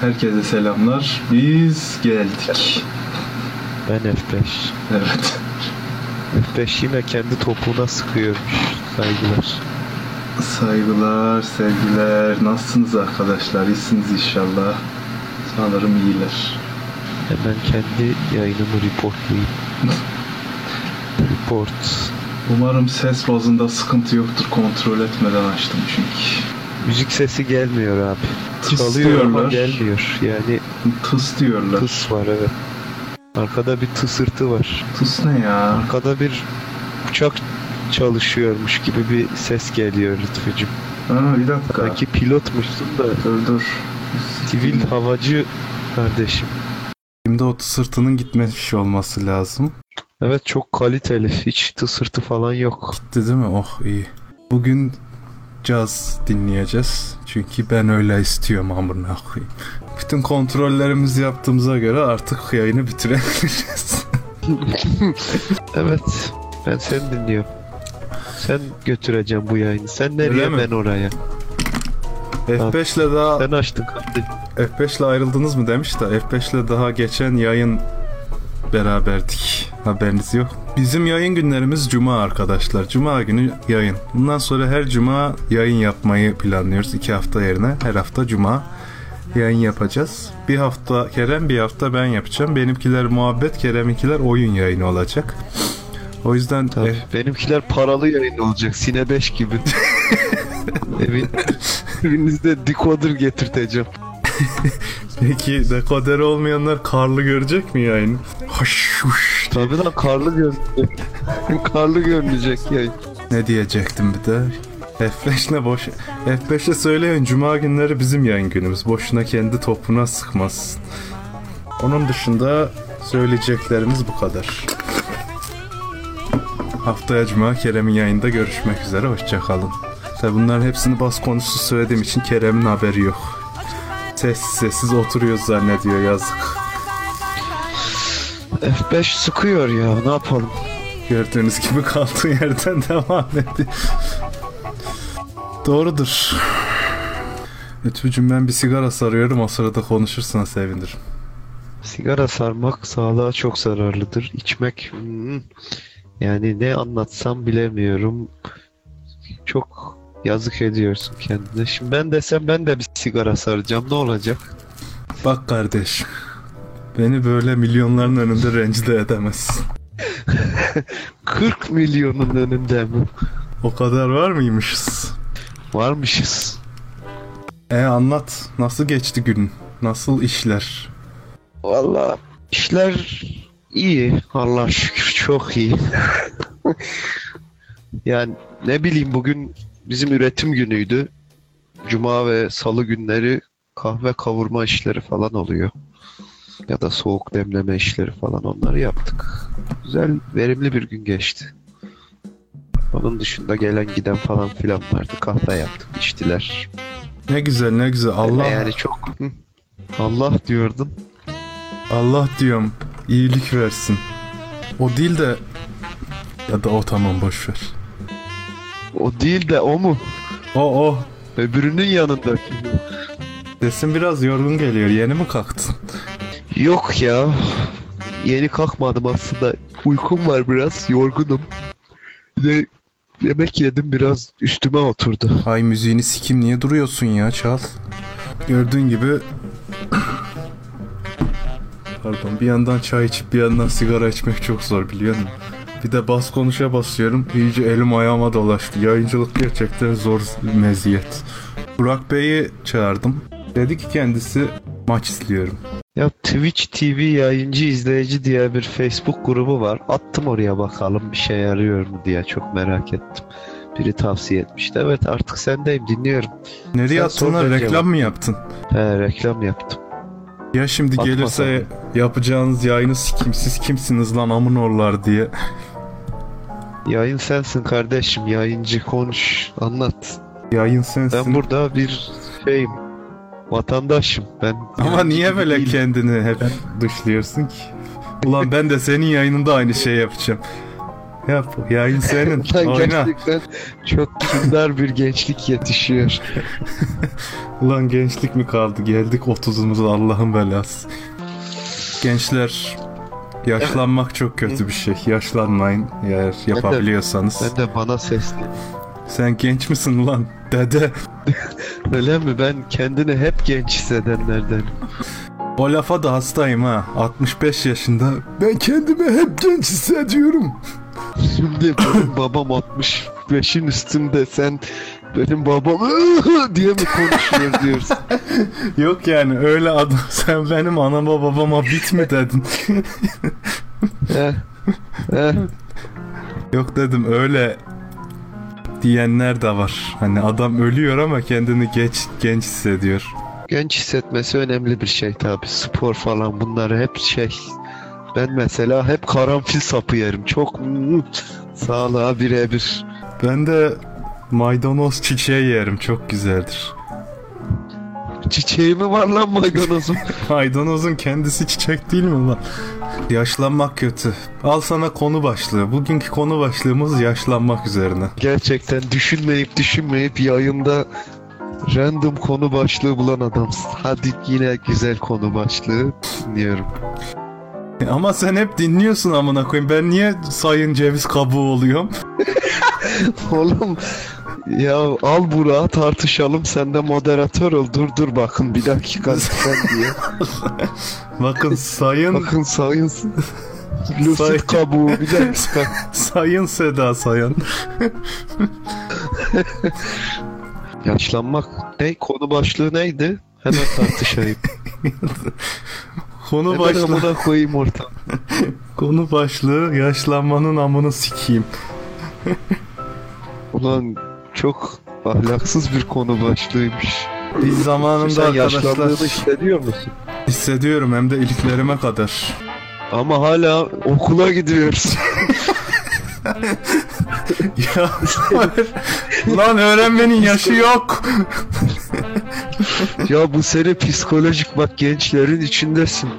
Herkese selamlar. Biz geldik. Ben F5. Evet. F5 yine kendi topuğuna sıkıyormuş. Saygılar. Saygılar, sevgiler. Nasılsınız arkadaşlar? İyisiniz inşallah. Sanırım iyiler. Hemen kendi yayınımı reportlayayım. Report. Umarım ses bazında sıkıntı yoktur. Kontrol etmeden açtım çünkü. Müzik sesi gelmiyor abi. Tıs Çalıyor ama diyorlar. gelmiyor. Yani Tıs diyorlar. tıs var evet. Arkada bir tısırtı var. Tıs ne ya? Arkada bir uçak çalışıyormuş gibi bir ses geliyor Lütfücüm. Aa, bir dakika. Sanki pilotmuşsun da Dur dur. sivil havacı kardeşim. Şimdi o sırtının gitmemiş olması lazım. Evet çok kaliteli. Hiç tısırtı falan yok. Gitti değil mi? Oh iyi. Bugün caz dinleyeceğiz. Çünkü ben öyle istiyorum amına koyayım. Bütün kontrollerimizi yaptığımıza göre artık yayını bitirebiliriz. Evet. Ben seni dinliyorum. Sen götüreceğim bu yayını. Sen nereye Öyle mi? ben oraya. F5 ile daha Sen açtın kardeşim. F5 ile ayrıldınız mı demiş de F5 ile daha geçen yayın beraberdik. Haberiniz yok. Bizim yayın günlerimiz cuma arkadaşlar. Cuma günü yayın. Bundan sonra her cuma yayın yapmayı planlıyoruz. iki hafta yerine her hafta cuma yayın yapacağız. Bir hafta Kerem bir hafta ben yapacağım. Benimkiler muhabbet Kerem'inkiler oyun yayını olacak. O yüzden Tabii. F- Benimkiler paralı yayın olacak. Sine 5 gibi. Evin, evinizde decoder getirteceğim. peki dekoderi olmayanlar karlı görecek mi? Hoş hoş Tabii lan karlı görünecek. karlı görünecek yayın. Ne diyecektim bir de? F5 ne boş. F5'e söyleyin cuma günleri bizim yayın günümüz. Boşuna kendi topuna sıkmaz. Onun dışında söyleyeceklerimiz bu kadar. Haftaya cuma Kerem'in yayında görüşmek üzere. Hoşçakalın. Tabi bunların hepsini bas konusu söylediğim için Kerem'in haberi yok. Sessiz sessiz oturuyoruz zannediyor yazık. F5 sıkıyor ya. Ne yapalım? Gördüğünüz gibi kaldığı yerden devam ediyor. Doğrudur. Lütfücüm ben bir sigara sarıyorum o sırada konuşursan sevinirim. Sigara sarmak sağlığa çok zararlıdır. İçmek hmm, yani ne anlatsam bilemiyorum. Çok yazık ediyorsun kendine. Şimdi ben desem ben de bir sigara saracağım. Ne olacak? Bak kardeş. Beni böyle milyonların önünde rencide edemezsin. 40 milyonun önünde mi? O kadar var mıymışız? Varmışız. E anlat. Nasıl geçti gün? Nasıl işler? Valla işler iyi. Allah şükür çok iyi. yani ne bileyim bugün bizim üretim günüydü. Cuma ve salı günleri kahve kavurma işleri falan oluyor. Ya da soğuk demleme işleri falan onları yaptık. Güzel, verimli bir gün geçti. Onun dışında gelen giden falan filan vardı. Kahve yaptık, içtiler. Ne güzel ne güzel. Allah Yani çok... Hı. Allah diyordun. Allah diyorum. iyilik versin. O değil de ya da o tamam boş ver. O değil de o mu? O o. Öbürünün yanındaki. Sesin biraz yorgun geliyor. Yeni mi kalktın? Yok ya. Yeni kalkmadım aslında. Uykum var biraz. Yorgunum. Bir de yemek yedim biraz üstüme oturdu. Ay müziğini sikim niye duruyorsun ya çal. Gördüğün gibi Pardon bir yandan çay içip bir yandan sigara içmek çok zor biliyor musun? Bir de bas konuşa basıyorum. İyice elim ayağıma dolaştı. Yayıncılık gerçekten zor meziyet. Burak Bey'i çağırdım. Dedi ki kendisi maç izliyorum. Ya Twitch TV yayıncı izleyici diye bir Facebook grubu var. Attım oraya bakalım bir şey yarıyor mu diye çok merak ettim. Biri tavsiye etmişti. Evet artık sendeyim dinliyorum. Nereye attın lan? Reklam mı yaptın? He reklam yaptım. Ya şimdi Atma gelirse yapacağınız yayını sikim siz kimsiniz lan amın orlar diye. Yayın sensin kardeşim. Yayıncı konuş anlat. Yayın sensin. Ben burada bir şeyim. Vatandaşım ben. Ama niye böyle değilim. kendini hep dışlıyorsun ki? Ulan ben de senin yayınında aynı şey yapacağım. Yap. Yayın senin. Lan Oyna. gerçekten çok kindar bir gençlik yetişiyor. Ulan gençlik mi kaldı? Geldik 30'umuza Allah'ın belası. Gençler yaşlanmak çok kötü bir şey. Yaşlanmayın eğer yapabiliyorsanız. Ben de bana sesli. Sen genç misin lan? Dede. Öyle mi? Ben kendini hep genç hissedenlerden. O lafa da hastayım ha. 65 yaşında. Ben kendimi hep genç hissediyorum. Şimdi babam 65'in üstünde sen benim babam diye mi konuşuyor diyorsun. Yok yani öyle adam. Sen benim anama babama bit mi dedin? Heh. Heh. Yok dedim öyle diyenler de var. Hani adam ölüyor ama kendini geç genç hissediyor. Genç hissetmesi önemli bir şey tabi. Spor falan bunlar hep şey. Ben mesela hep karanfil sapı yerim. Çok sağlığa birebir. Ben de maydanoz çiçeği yerim. Çok güzeldir. Çiçeği mi var lan maydanozum? Maydanozun kendisi çiçek değil mi lan? Yaşlanmak kötü. Al sana konu başlığı. Bugünkü konu başlığımız yaşlanmak üzerine. Gerçekten düşünmeyip düşünmeyip yayında random konu başlığı bulan adamsın. Hadi yine güzel konu başlığı dinliyorum. E Ama sen hep dinliyorsun amına koyayım. Ben niye sayın ceviz kabuğu oluyorum? Oğlum ya al Burak'ı tartışalım sen de moderatör ol. Dur dur bakın bir dakika sen diye. Bakın sayın Bakın sayın Say- Lucid kabuğu bir dakika. sayın Seda Sayan. Yaşlanmak ne? Konu başlığı neydi? Hemen tartışayım. Konu Hemen başlığı. amına koyayım ortam. Konu başlığı yaşlanmanın amını sikeyim. Ulan çok ahlaksız bir konu başlığıymış. Biz zamanında Sen arkadaşlar hissediyor musun? hissediyorum hem de iliklerime kadar. Ama hala okula gidiyoruz. ya lan öğrenmenin yaşı yok. ya bu sene psikolojik bak gençlerin içindesin.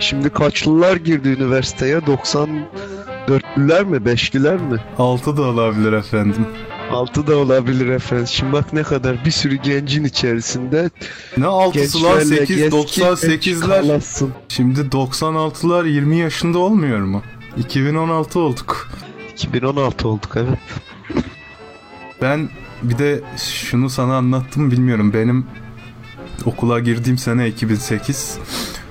Şimdi kaçlılar girdi üniversiteye? 94'lüler mi? 5'liler mi? Altı da olabilir efendim. 6 da olabilir efendim. Şimdi bak ne kadar bir sürü gencin içerisinde Ne altısı lan gençlerle 8 genç 98'ler. kalasın. Şimdi 96'lar 20 yaşında olmuyor mu? 2016 olduk. 2016 olduk evet. Ben bir de şunu sana anlattım bilmiyorum. Benim okula girdiğim sene 2008.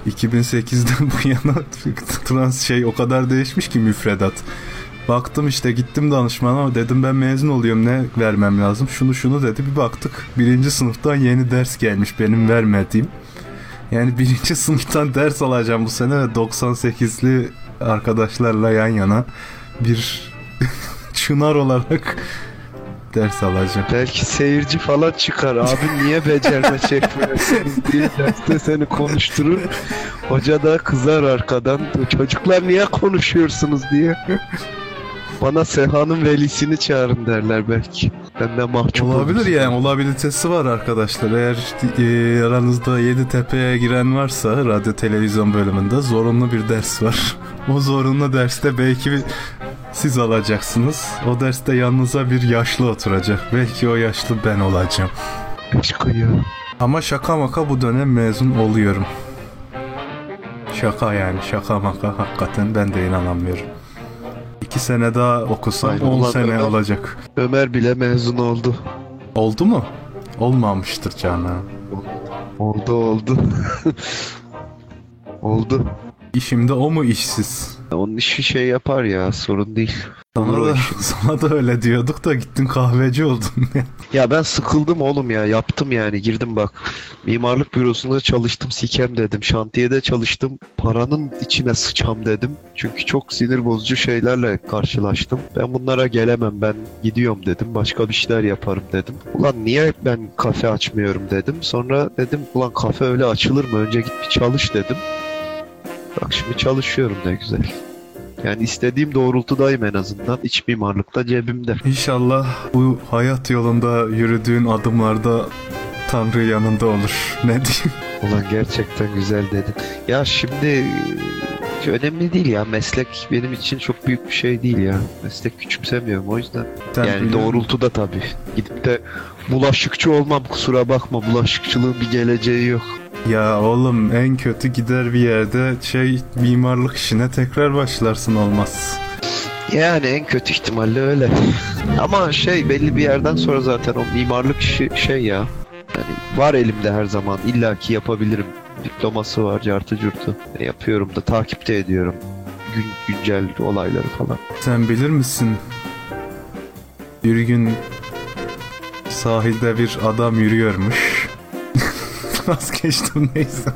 2008'den bu yana trans şey o kadar değişmiş ki müfredat. Baktım işte gittim danışmana dedim ben mezun oluyorum ne vermem lazım. Şunu şunu dedi bir baktık birinci sınıftan yeni ders gelmiş benim vermediğim. Yani birinci sınıftan ders alacağım bu sene ve 98'li arkadaşlarla yan yana bir çınar olarak ders alacağım. Belki seyirci falan çıkar. Abi niye becerme çekmiyorsunuz diye derste seni konuşturur. Hoca da kızar arkadan. Çocuklar niye konuşuyorsunuz diye. Bana Seha'nın velisini çağırın derler belki. Ben de mahcup Olabilir olurum. yani olabilitesi var arkadaşlar. Eğer e, aranızda Yeditepe'ye giren varsa radyo televizyon bölümünde zorunlu bir ders var. O zorunlu derste belki siz alacaksınız. O derste yanınıza bir yaşlı oturacak. Belki o yaşlı ben olacağım. Ya. Ama şaka maka bu dönem mezun oluyorum. Şaka yani şaka maka hakikaten ben de inanamıyorum. İki sene daha okusam Aynen, 10 ulan sene Ömer. olacak. Ömer bile mezun oldu. Oldu mu? Olmamıştır canım. Oldu oldu. oldu. İşimde o mu işsiz? Onun işi şey yapar ya sorun değil. Sana da, sana da öyle diyorduk da gittin kahveci oldun. Ya ben sıkıldım oğlum ya yaptım yani girdim bak. Mimarlık bürosunda çalıştım sikem dedim. Şantiyede çalıştım paranın içine sıçam dedim. Çünkü çok sinir bozucu şeylerle karşılaştım. Ben bunlara gelemem ben gidiyorum dedim. Başka bir şeyler yaparım dedim. Ulan niye ben kafe açmıyorum dedim. Sonra dedim ulan kafe öyle açılır mı? Önce git bir çalış dedim. Bak şimdi çalışıyorum ne güzel. Yani istediğim doğrultudayım en azından. İç mimarlıkta cebimde. İnşallah bu hayat yolunda yürüdüğün adımlarda Tanrı yanında olur. Ne diyeyim? Ulan gerçekten güzel dedin. Ya şimdi önemli değil ya. Meslek benim için çok büyük bir şey değil ya. Meslek küçümsemiyorum o yüzden. Sen yani bilir- doğrultuda tabii. Gidip de bulaşıkçı olmam kusura bakma. Bulaşıkçılığın bir geleceği yok. Ya oğlum en kötü gider bir yerde şey mimarlık işine tekrar başlarsın olmaz. Yani en kötü ihtimalle öyle. Ama şey belli bir yerden sonra zaten o mimarlık işi şey ya. Yani var elimde her zaman. illaki yapabilirim. Diploması var, cartı curtu. Yapıyorum da takipte ediyorum. Gün, güncel olayları falan. Sen bilir misin? Bir gün sahilde bir adam yürüyormuş. Vazgeçtim neyse.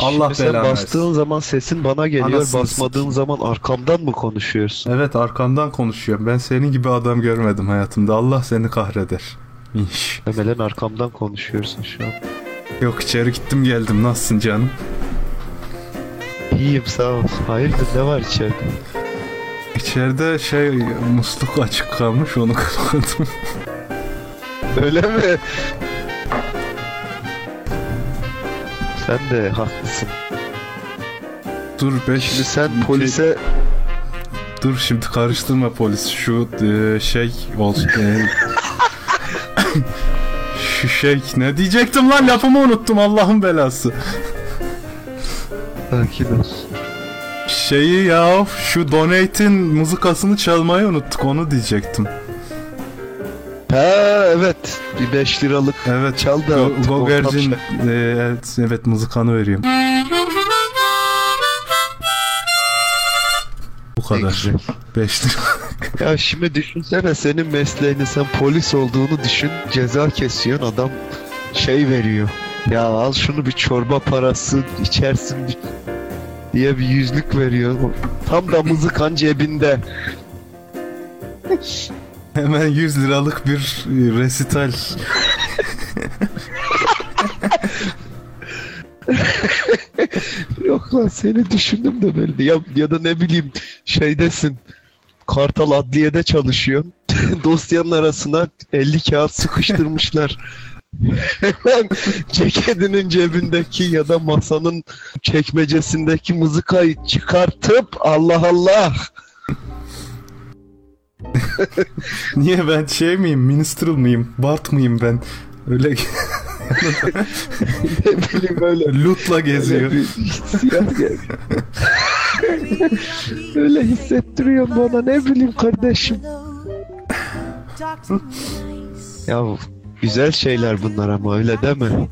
Allah Şimdi sen belanı bastığın versin. zaman sesin bana geliyor. Anasını Basmadığın sikeyim. zaman arkamdan mı konuşuyorsun? Evet arkandan konuşuyorum. Ben senin gibi adam görmedim hayatımda. Allah seni kahreder. İnş. Muhtemelen arkamdan konuşuyorsun şu an. Yok içeri gittim geldim. Nasılsın canım? İyiyim sağ ol. Hayırdır ne var içeride? İçeride şey musluk açık kalmış onu kapattım. Öyle mi? Sen de haklısın. Dur beş. Şimdi sen polise Dur şimdi karıştırma polis. Şu e, şey olsun. e, şu şey ne diyecektim lan lafımı unuttum Allah'ın belası. sakin ol. Şeyi ya şu donate'in mızıkasını çalmayı unuttuk onu diyecektim. Ha evet. Bir 5 liralık Evet. çal da Go- Gogercin e, evet, evet mızıkanı veriyorum. Bu kadar. güzel. 5 lira. Ya şimdi düşünsene senin mesleğini sen polis olduğunu düşün. Ceza kesiyorsun adam şey veriyor. Ya al şunu bir çorba parası içersin diye bir yüzlük veriyor. Tam da mızıkan cebinde. Hemen 100 liralık bir resital. Yok lan seni düşündüm de böyle ya, ya da ne bileyim şeydesin. Kartal adliyede çalışıyorsun. Dosyanın arasına 50 kağıt sıkıştırmışlar. Hemen ceketinin cebindeki ya da masanın çekmecesindeki mızıkayı çıkartıp Allah Allah Niye ben şey miyim? Minstrel mıyım? Bart mıyım ben? Öyle ne bileyim böyle lootla geziyor. Öyle hissettiriyor bana ne bileyim kardeşim. Ya güzel şeyler bunlar ama öyle deme.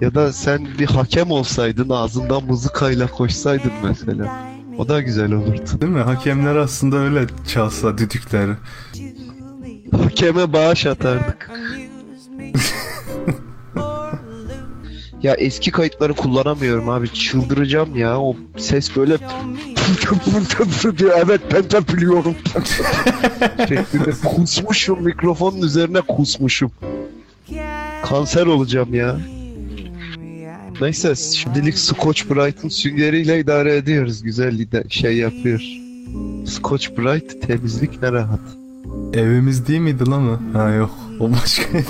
Ya da sen bir hakem olsaydın ağzından mızıkayla koşsaydın mesela. O da güzel olurdu. Değil mi? Hakemler aslında öyle çalsa düdükleri. Hakeme bağış atardık. Ya eski kayıtları kullanamıyorum abi. Çıldıracağım ya. O ses böyle evet ben de biliyorum. Şeklinde kusmuşum mikrofonun üzerine kusmuşum. Kanser olacağım ya. Neyse şimdilik Scotch Brite'ın süngeriyle idare ediyoruz. Güzel şey yapıyor. Scotch Brite temizlik ne rahat. Evimiz değil miydi lan o? Ha yok. O başkaydı.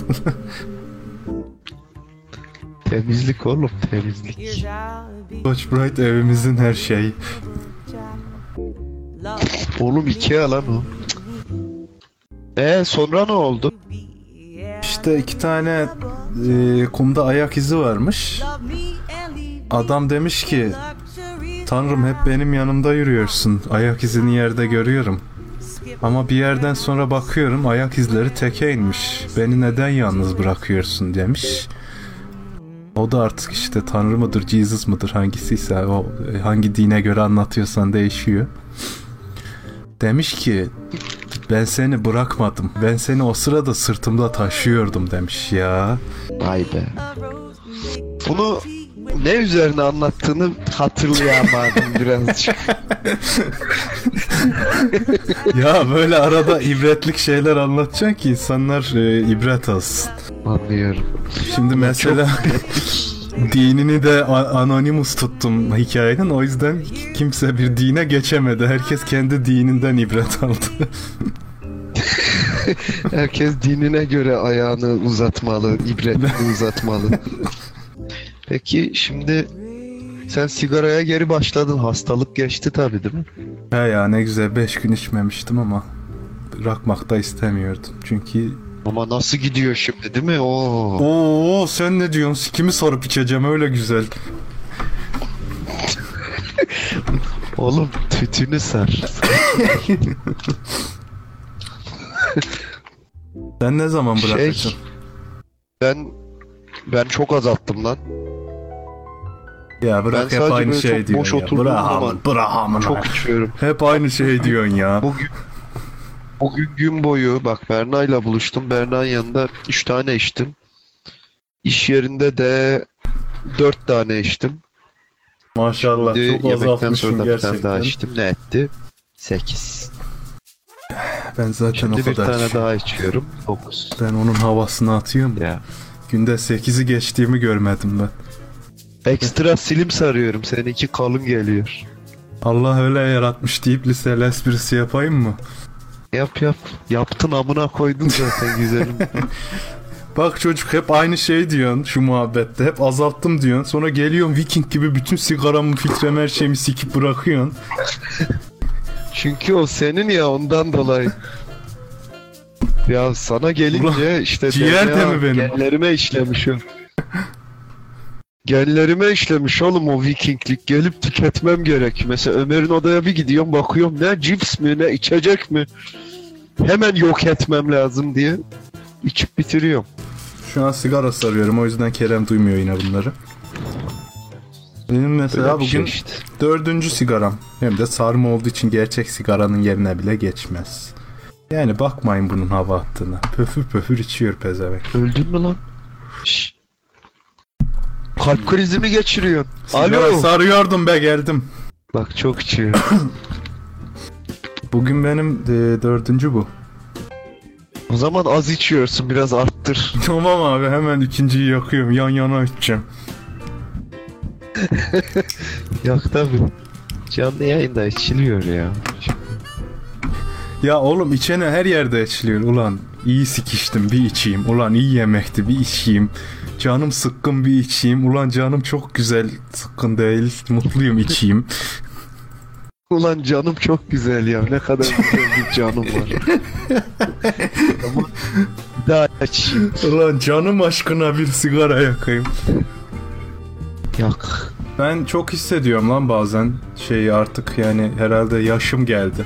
Temizlik oğlum temizlik. Touch Bright evimizin her şeyi. Oğlum Ikea lan o. Ee sonra ne oldu? İşte iki tane e, kumda ayak izi varmış. Adam demiş ki Tanrım hep benim yanımda yürüyorsun. Ayak izini yerde görüyorum. Ama bir yerden sonra bakıyorum ayak izleri teke inmiş. Beni neden yalnız bırakıyorsun demiş. O da artık işte Tanrı mıdır, Jesus mıdır hangisiyse o e, hangi dine göre anlatıyorsan değişiyor. Demiş ki ben seni bırakmadım. Ben seni o sırada sırtımda taşıyordum demiş ya. Vay be. Bunu ne üzerine anlattığını hatırlayamadım birazcık. ya böyle arada ibretlik şeyler anlatacaksın ki insanlar e, ibret alsın. Anlıyorum. Şimdi mesela dinini de a- anonymous tuttum hikayenin. O yüzden kimse bir dine geçemedi. Herkes kendi dininden ibret aldı. Herkes dinine göre ayağını uzatmalı, ibretini uzatmalı. Peki şimdi Sen sigaraya geri başladın. Hastalık geçti tabii değil mi? He ya ne güzel 5 gün içmemiştim ama bırakmak da istemiyordum. Çünkü Ama nasıl gidiyor şimdi değil mi? Oo. Oo sen ne diyorsun? Kimi sarıp içeceğim öyle güzel. Oğlum tütünü sar. Sen ne zaman Şey- bırakacaksın? Ben ben çok azalttım lan. Ya bırak ben hep aynı şey diyorsun ya. Bırak bırak amın. Çok içiyorum. Hep aynı şey diyorsun ya. Bugün bugün gün boyu bak Berna'yla buluştum. Berna'nın yanında 3 tane içtim. İş yerinde de 4 tane içtim. Maşallah Bir de çok yemekten sonra da bir tane daha içtim. Ne etti? 8. Ben zaten Şimdi o bir kadar. tane daha içiyorum. 9. Ben onun havasını atıyorum. Ya. Günde 8'i geçtiğimi görmedim ben. Ekstra silim sarıyorum. Seninki kalın geliyor. Allah öyle yaratmış deyip liseli esprisi yapayım mı? Yap yap. Yaptın amına koydun zaten güzelim. Bak çocuk hep aynı şey diyorsun şu muhabbette. Hep azalttım diyorsun. Sonra geliyorsun Viking gibi bütün sigaramı, filtremi, her şeyimi sikip bırakıyorsun. Çünkü o senin ya ondan dolayı. Ya sana gelince işte ciğer de mi benim? Genlerime işlemiş o. Genlerime işlemiş oğlum o vikinglik. Gelip tüketmem gerek. Mesela Ömer'in odaya bir gidiyorum bakıyorum ne cips mi ne içecek mi? Hemen yok etmem lazım diye. içip bitiriyorum. Şu an sigara sarıyorum o yüzden Kerem duymuyor yine bunları. Benim mesela Böyle bir bugün şey işte. dördüncü sigaram. Hem de sarma olduğu için gerçek sigaranın yerine bile geçmez. Yani bakmayın bunun hava attığına. Pöfür pöfür içiyor pezevenk. Öldün mü lan? Şşş. Kalp krizi mi geçiriyorsun? Sigara Alo. sarıyordum be geldim. Bak çok içiyor. Bugün benim e, dördüncü bu. O zaman az içiyorsun biraz arttır. Tamam abi hemen ikinciyi yakıyorum. Yan yana içeceğim. Yak tabi. Canlı yayında içiliyor ya. Ya oğlum içene her yerde içiliyor. Ulan iyi sikiştim bir içeyim. Ulan iyi yemekti bir içeyim. Canım sıkkın bir içeyim. Ulan canım çok güzel sıkkın değil. Mutluyum içeyim. Ulan canım çok güzel ya. Ne kadar güzel bir canım var. Ama bir daha açayım. Ulan canım aşkına bir sigara yakayım. Yak. Ben çok hissediyorum lan bazen şeyi artık yani herhalde yaşım geldi.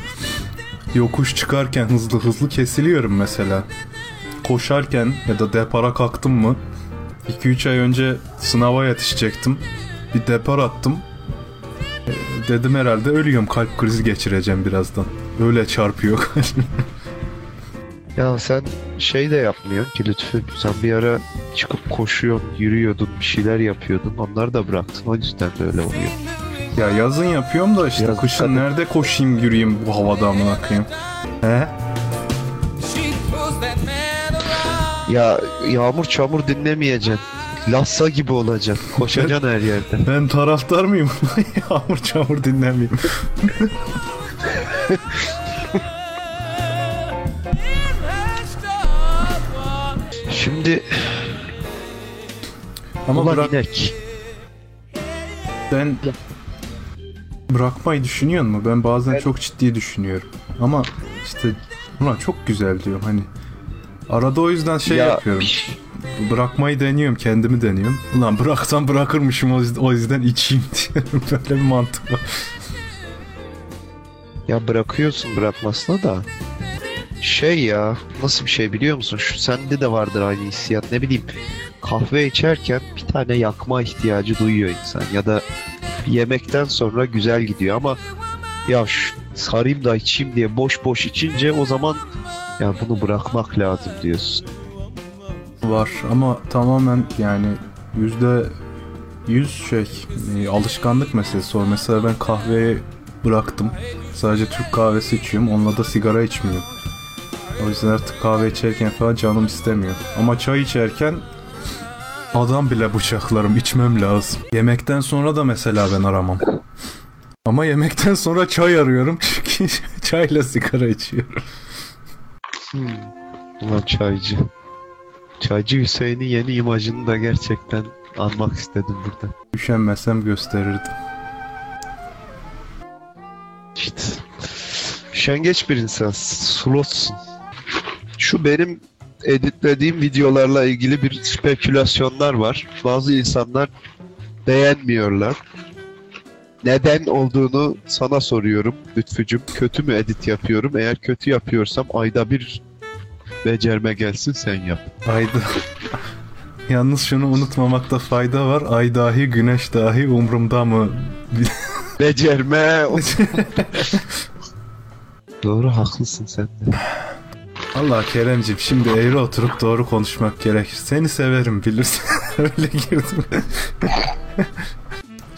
Yokuş çıkarken hızlı hızlı kesiliyorum mesela. Koşarken ya da depara kalktım mı 2-3 ay önce sınava yetişecektim. Bir depar attım. Dedim herhalde ölüyorum kalp krizi geçireceğim birazdan. Öyle çarpıyor. Ya sen şey de yapmıyorsun ki Lütfü. Sen bir ara çıkıp koşuyorsun, yürüyordun, bir şeyler yapıyordun. Onları da bıraktın. O yüzden de öyle oluyor. ya yazın yapıyorum da işte Biraz kışın et. nerede koşayım yürüyeyim bu havada amına koyayım. He? Ya yağmur çamur dinlemeyeceksin. Lassa gibi olacaksın. Koşacaksın her yerde. Ben taraftar mıyım? Yağmur çamur dinlemeyeyim. Şimdi Ama ulan bırak, inek. ben bırakmayı düşünüyor mu? Ben bazen Ben- çok ciddi düşünüyorum. Ama işte ulan çok güzel diyorum hani. Arada o yüzden şey Ya, yapıyorum. Bırakmayı deniyorum, kendimi deniyorum. Ulan bıraksam bırakırmışım o yüzden, o yüzden içeyim diyorum. Böyle bir mantık var. Ya bırakıyorsun bırakmasına da. Şey ya nasıl bir şey biliyor musun? Şu sende de vardır aynı hissiyat. Ne bileyim kahve içerken bir tane yakma ihtiyacı duyuyor insan. Ya da yemekten sonra güzel gidiyor ama ya şu sarayım da içeyim diye boş boş içince o zaman ya bunu bırakmak lazım diyorsun. Var ama tamamen yani yüzde yüz şey e, alışkanlık meselesi o. Mesela ben kahveyi bıraktım. Sadece Türk kahvesi içiyorum. Onunla da sigara içmiyorum. O yüzden artık kahve içerken falan canım istemiyor. Ama çay içerken adam bile bıçaklarım içmem lazım. Yemekten sonra da mesela ben aramam. Ama yemekten sonra çay arıyorum çünkü çayla sigara içiyorum. Ulan çaycı. Çaycı Hüseyin'in yeni imajını da gerçekten Anmak istedim burada. Üşenmesem gösterirdim. İşte. Şengeç bir insan. Slotsun. Şu benim editlediğim videolarla ilgili bir spekülasyonlar var. Bazı insanlar beğenmiyorlar. Neden olduğunu sana soruyorum Lütfücüm. Kötü mü edit yapıyorum? Eğer kötü yapıyorsam ayda bir becerme gelsin sen yap. Ayda. Yalnız şunu unutmamakta fayda var. Ay dahi güneş dahi umrumda mı? Becerme. Doğru haklısın sen de. Allah Keremciğim şimdi eğri oturup doğru konuşmak gerekir. Seni severim bilirsin. Öyle girdim.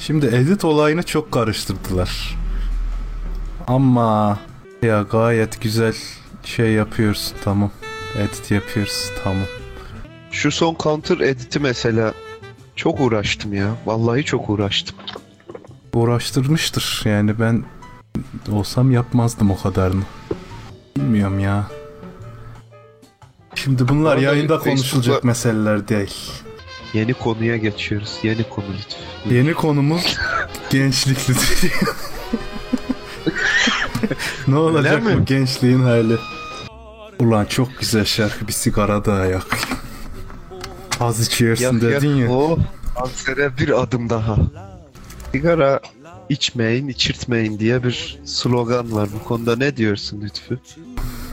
Şimdi edit olayını çok karıştırdılar. Ama ya gayet güzel şey yapıyorsun tamam. Edit yapıyoruz tamam. Şu son counter editi mesela çok uğraştım ya. Vallahi çok uğraştım. Uğraştırmıştır yani ben olsam yapmazdım o kadarını. Bilmiyorum ya. Şimdi bunlar Orada yayında konuşulacak meseleler değil. Yeni konuya geçiyoruz. Yeni konu lütfen. Yeni konumuz gençlik lütfen. ne olacak mi? bu gençliğin hali? Ulan çok güzel şarkı bir sigara daha yak. Az içiyorsun dedin ya. O kansere bir adım daha. Sigara içmeyin, içirtmeyin diye bir slogan var. Bu konuda ne diyorsun Lütfü?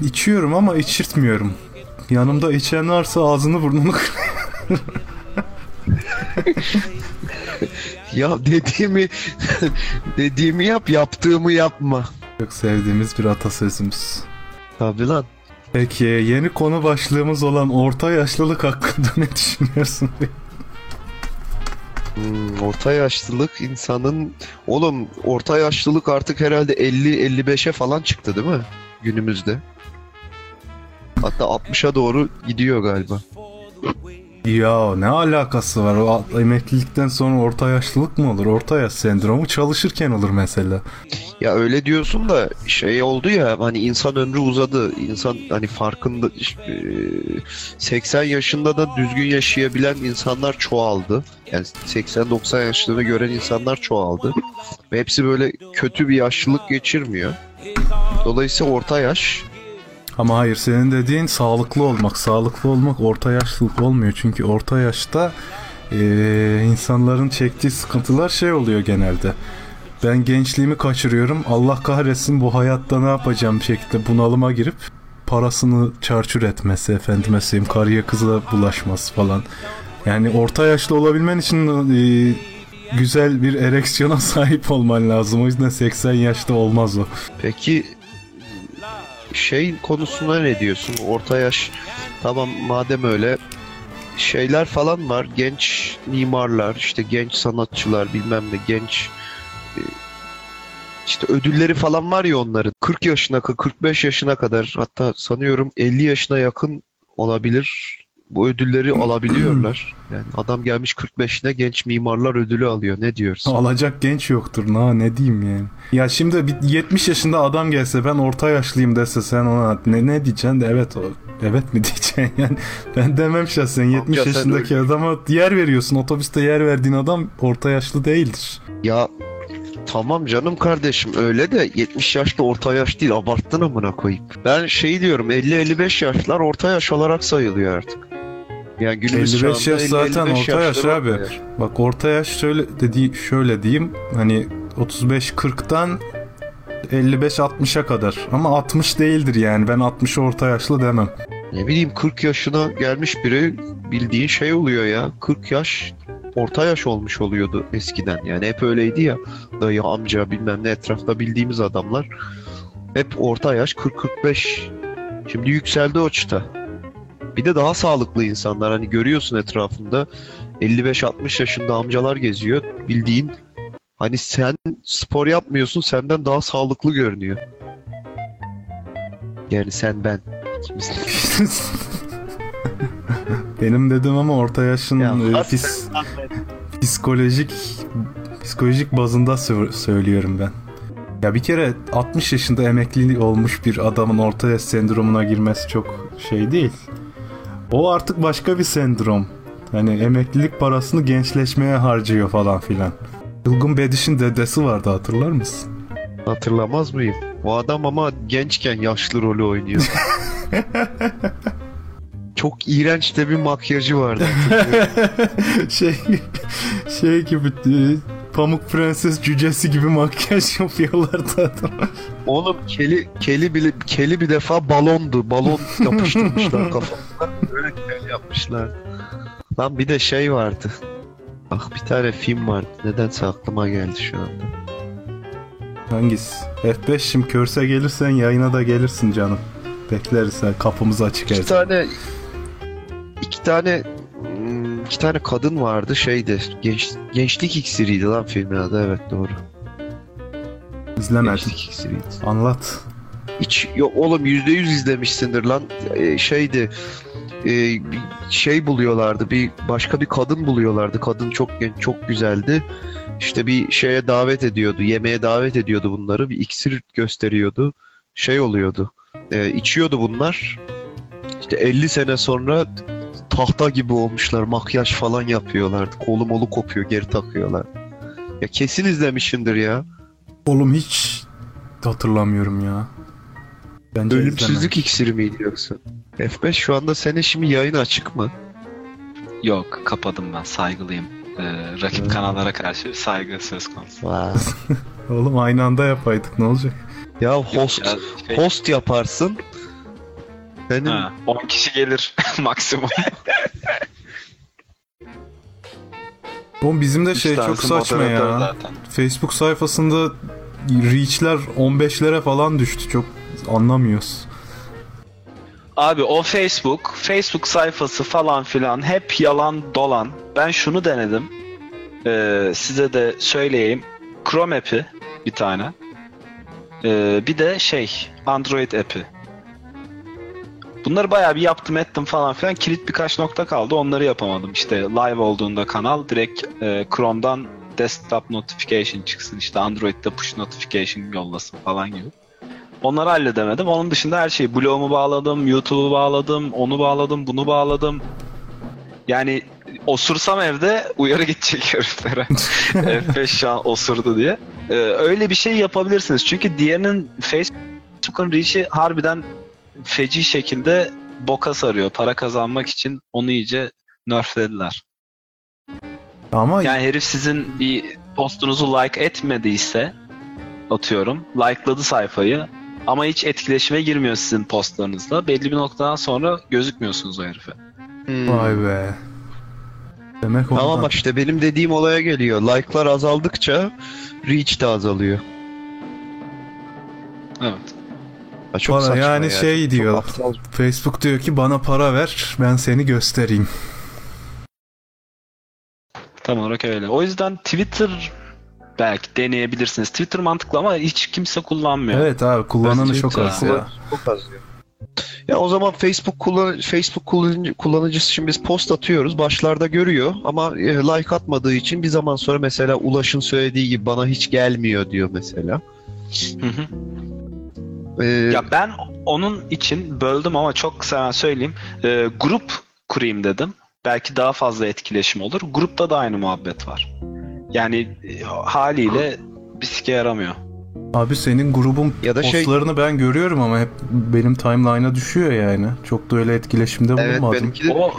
İçiyorum ama içirtmiyorum. Yanımda içen varsa ağzını burnunu kır. Ya dediğimi dediğimi yap, yaptığımı yapma. Çok sevdiğimiz bir atasözümüz. Tabii lan. Peki yeni konu başlığımız olan orta yaşlılık hakkında ne düşünüyorsun? Hmm, orta yaşlılık insanın oğlum orta yaşlılık artık herhalde 50-55'e falan çıktı değil mi? Günümüzde. Hatta 60'a doğru gidiyor galiba. Ya ne alakası var? O emeklilikten sonra orta yaşlılık mı olur? Orta yaş sendromu çalışırken olur mesela. Ya öyle diyorsun da şey oldu ya hani insan ömrü uzadı. İnsan hani farkında e, 80 yaşında da düzgün yaşayabilen insanlar çoğaldı. Yani 80-90 yaşlarını gören insanlar çoğaldı. Ve hepsi böyle kötü bir yaşlılık geçirmiyor. Dolayısıyla orta yaş Ama hayır senin dediğin sağlıklı olmak. Sağlıklı olmak orta yaşlılık olmuyor. Çünkü orta yaşta eee, insanların çektiği sıkıntılar şey oluyor genelde. Ben gençliğimi kaçırıyorum. Allah kahretsin bu hayatta ne yapacağım şekilde bunalıma girip parasını çarçur etmesi, efendime söyleyeyim karıya kıza bulaşması falan. Yani orta yaşlı olabilmen için eee, güzel bir ereksiyona sahip olman lazım. O yüzden 80 yaşta olmaz o. Peki şey konusuna ne diyorsun? Orta yaş tamam madem öyle şeyler falan var. Genç mimarlar, işte genç sanatçılar bilmem ne genç e, işte ödülleri falan var ya onların. 40 yaşına, 45 yaşına kadar hatta sanıyorum 50 yaşına yakın olabilir. Bu ödülleri alabiliyorlar. Yani adam gelmiş 45'ine genç mimarlar ödülü alıyor. Ne diyorsun? Alacak genç yoktur. Na ne diyeyim yani. Ya şimdi bir 70 yaşında adam gelse ben orta yaşlıyım dese sen ona ne ne diyeceksin de evet o evet mi diyeceksin yani. Ben demem şahsen 70 Amca yaşındaki adama yer veriyorsun. Otobüste yer verdiğin adam orta yaşlı değildir. Ya tamam canım kardeşim öyle de 70 yaşta orta yaş değil abarttın amına koyayım. Ben şey diyorum 50-55 yaşlar orta yaş olarak sayılıyor artık. Yani günümüz 55 çağında yaş zaten 50-55 orta yaş abi. yaş. Bak orta yaş şöyle dedi şöyle diyeyim hani 35 40'tan 55-60'a kadar ama 60 değildir yani ben 60 orta yaşlı demem. Ne bileyim 40 yaşına gelmiş biri bildiğin şey oluyor ya 40 yaş orta yaş olmuş oluyordu eskiden. Yani hep öyleydi ya. Dayı amca bilmem ne etrafta bildiğimiz adamlar. Hep orta yaş 40-45 şimdi yükseldi o çıta. Bir de daha sağlıklı insanlar. Hani görüyorsun etrafında 55-60 yaşında amcalar geziyor. Bildiğin hani sen spor yapmıyorsun senden daha sağlıklı görünüyor. Yani sen ben. İkimiz Benim dedim ama orta yaşın Ya, e, pis, psikolojik psikolojik bazında sö- söylüyorum ben. Ya bir kere 60 yaşında emekli olmuş bir adamın orta yaş sendromuna girmesi çok şey değil. O artık başka bir sendrom. Hani emeklilik parasını gençleşmeye harcıyor falan filan. Yılgın Bediş'in dedesi vardı hatırlar mısın? Hatırlamaz mıyım? O adam ama gençken yaşlı rolü oynuyor. Çok iğrenç de bir makyajı vardı. şey şey gibi e, Pamuk Prenses cücesi gibi makyaj yapıyorlardı adam. Oğlum keli keli bile keli bir defa balondu. Balon yapıştırmışlar kafasına. Öyle kel yapmışlar. Lan bir de şey vardı. Bak bir tane film vardı. Nedense aklıma geldi şu anda. Hangisi? F5 şimdi körse gelirsen yayına da gelirsin canım. Bekleriz ha, kapımız açık İki tane iki tane hmm, iki tane kadın vardı şeydi. Genç, gençlik iksiriydi lan filmin adı evet doğru. İzlemedim. Gençlik iksiriydi. Anlat. Hiç yok oğlum yüzde yüz izlemişsindir lan. Ee, şeydi e, bir şey buluyorlardı. Bir başka bir kadın buluyorlardı. Kadın çok genç, çok güzeldi. İşte bir şeye davet ediyordu. Yemeğe davet ediyordu bunları. Bir iksir gösteriyordu. Şey oluyordu. E, içiyordu bunlar. İşte 50 sene sonra tahta gibi olmuşlar. Makyaj falan yapıyorlardı. Kolu molu kopuyor, geri takıyorlar. Ya kesin izlemişsindir ya. Oğlum hiç hatırlamıyorum ya. Bence izleme. Ölümsüzlük iksiri miydi yoksa? F5 şu anda senin şimdi yayın açık mı? Yok kapadım ben saygılıyım. Ee, rakip kanallara karşı saygı söz konusu. Oğlum aynı anda yapaydık ne olacak? ya host Ya, şey- host yaparsın. Benim Ha, 10 kişi gelir maksimum. Oğlum bizim de şey çok saçma ya. zaten. Facebook sayfasında reach'ler 15'lere falan düştü. Çok anlamıyoruz. Abi o Facebook, Facebook sayfası falan filan hep yalan dolan. Ben şunu denedim. Ee, size de söyleyeyim. Chrome app'i bir tane. Ee, bir de şey Android app'i. Bunları bayağı bir yaptım ettim falan filan. Kilit birkaç nokta kaldı. Onları yapamadım. İşte live olduğunda kanal direkt e, Chrome'dan desktop notification çıksın. işte Android'de push notification yollasın falan gibi. Onları halledemedim. Onun dışında her şeyi blogumu bağladım, YouTube'u bağladım, onu bağladım, bunu bağladım. Yani osursam evde uyarı gidecek heriflere. F5 şu an osurdu diye. Ee, öyle bir şey yapabilirsiniz. Çünkü diğerinin Facebook'un reach'i harbiden feci şekilde boka sarıyor. Para kazanmak için onu iyice nerflediler. Ama Yani herif sizin bir postunuzu like etmediyse atıyorum likeladı sayfayı ama hiç etkileşime girmiyor sizin postlarınızla. Belli bir noktadan sonra gözükmüyorsunuz o herife. Hmm. vay be. Demek ondan. Tamam bak işte benim dediğim olaya geliyor. Like'lar azaldıkça reach de azalıyor. Evet. Ya çok Bana saçma yani ya. şey Çok diyor. aptal. Facebook diyor ki bana para ver ben seni göstereyim. Tam olarak öyle. O yüzden Twitter belki deneyebilirsiniz. Twitter mantıklı ama hiç kimse kullanmıyor. Evet abi kullananı çok az ya. Çok az ya. Ya o zaman Facebook kullan Facebook kullanıcı, kullanıcısı için biz post atıyoruz. Başlarda görüyor ama e, like atmadığı için bir zaman sonra mesela Ulaş'ın söylediği gibi bana hiç gelmiyor diyor mesela. Hı hı. Ee, Ya ben onun için böldüm ama çok kısa söyleyeyim. Ee, grup kurayım dedim. Belki daha fazla etkileşim olur. Grupta da aynı muhabbet var. Yani e, haliyle bir sike yaramıyor. Abi senin grubun Ya da şey- postlarını ben görüyorum ama hep benim timeline'a düşüyor yani. Çok da öyle etkileşimde evet bulunmadım. benimki de O-.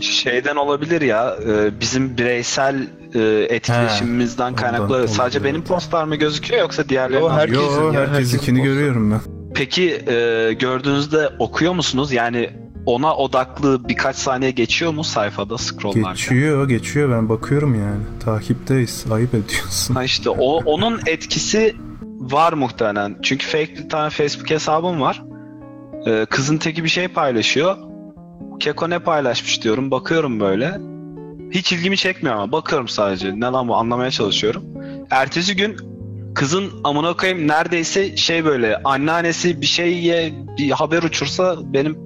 Şeyden olabilir ya e, bizim bireysel e, etkileşimimizden ondan kaynaklı. olabilir, Sadece benim evet. postlar mı gözüküyor yoksa diğerlerinin Yo, mi? herkesin Yo ya, herkesinkini herkesin görüyorum ben. Peki e, gördüğünüzde okuyor musunuz? Yani ona odaklı birkaç saniye geçiyor mu sayfada scrolllarken? Geçiyor geçiyor ben bakıyorum yani. Takipteyiz. Ayıp ediyorsun. Ha işte o onun etkisi var muhtemelen. Çünkü fake bir tane Facebook hesabım var. Ee, kızın teki bir şey paylaşıyor. Keko ne paylaşmış diyorum. Bakıyorum böyle. Hiç ilgimi çekmiyor ama bakıyorum sadece. Ne lan bu anlamaya çalışıyorum. Ertesi gün kızın amına koyayım neredeyse şey böyle anneannesi bir şeye bir haber uçursa benim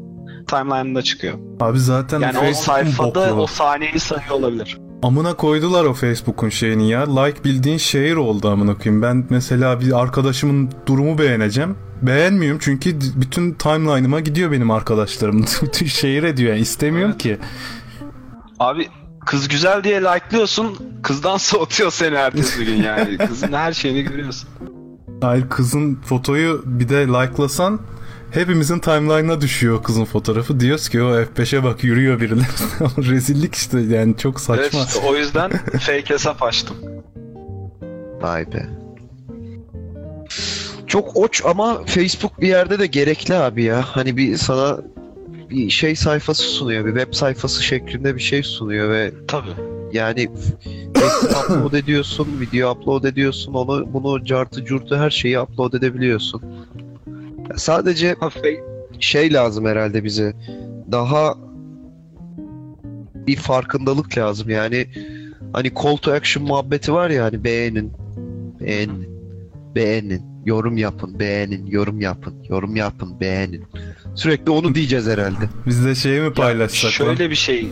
timeline'ımda çıkıyor. Abi zaten Yani o sayfada boklu. o saniyeyi sayıyor olabilir. Amına koydular o Facebook'un şeyini ya. Like bildiğin şehir oldu amına koyayım. Ben mesela bir arkadaşımın durumu beğeneceğim. Beğenmiyorum çünkü bütün timeline'ıma gidiyor benim arkadaşlarım. Bütün şehir ediyor yani. istemiyorum ki. Abi Kız güzel diye like'lıyorsun. Kızdan soğutuyor seni ertesi gün yani. Kızın her şeyini görüyorsun. Hayır kızın fotoyu bir de like'lasan hepimizin timeline'ına düşüyor kızın fotoğrafı. Diyoruz ki o F5'e bak yürüyor birileri. Rezillik işte yani çok saçma. Evet işte o yüzden fake hesap açtım. Vay be. Çok oç ama Facebook bir yerde de gerekli abi ya. Hani bir sana bir şey sayfası sunuyor, bir web sayfası şeklinde bir şey sunuyor ve Tabii. yani upload ediyorsun, video upload ediyorsun, onu bunu cartı curtu her şeyi upload edebiliyorsun. Ya Sadece şey lazım herhalde bize. Daha bir farkındalık lazım. Yani hani call to action muhabbeti var ya hani beğenin, beğenin, beğenin, yorum yapın, beğenin, yorum yapın, yorum yapın, beğenin. Sürekli onu diyeceğiz herhalde. Biz de şeyi mi Ya paylaşsak lan? şöyle bir şey.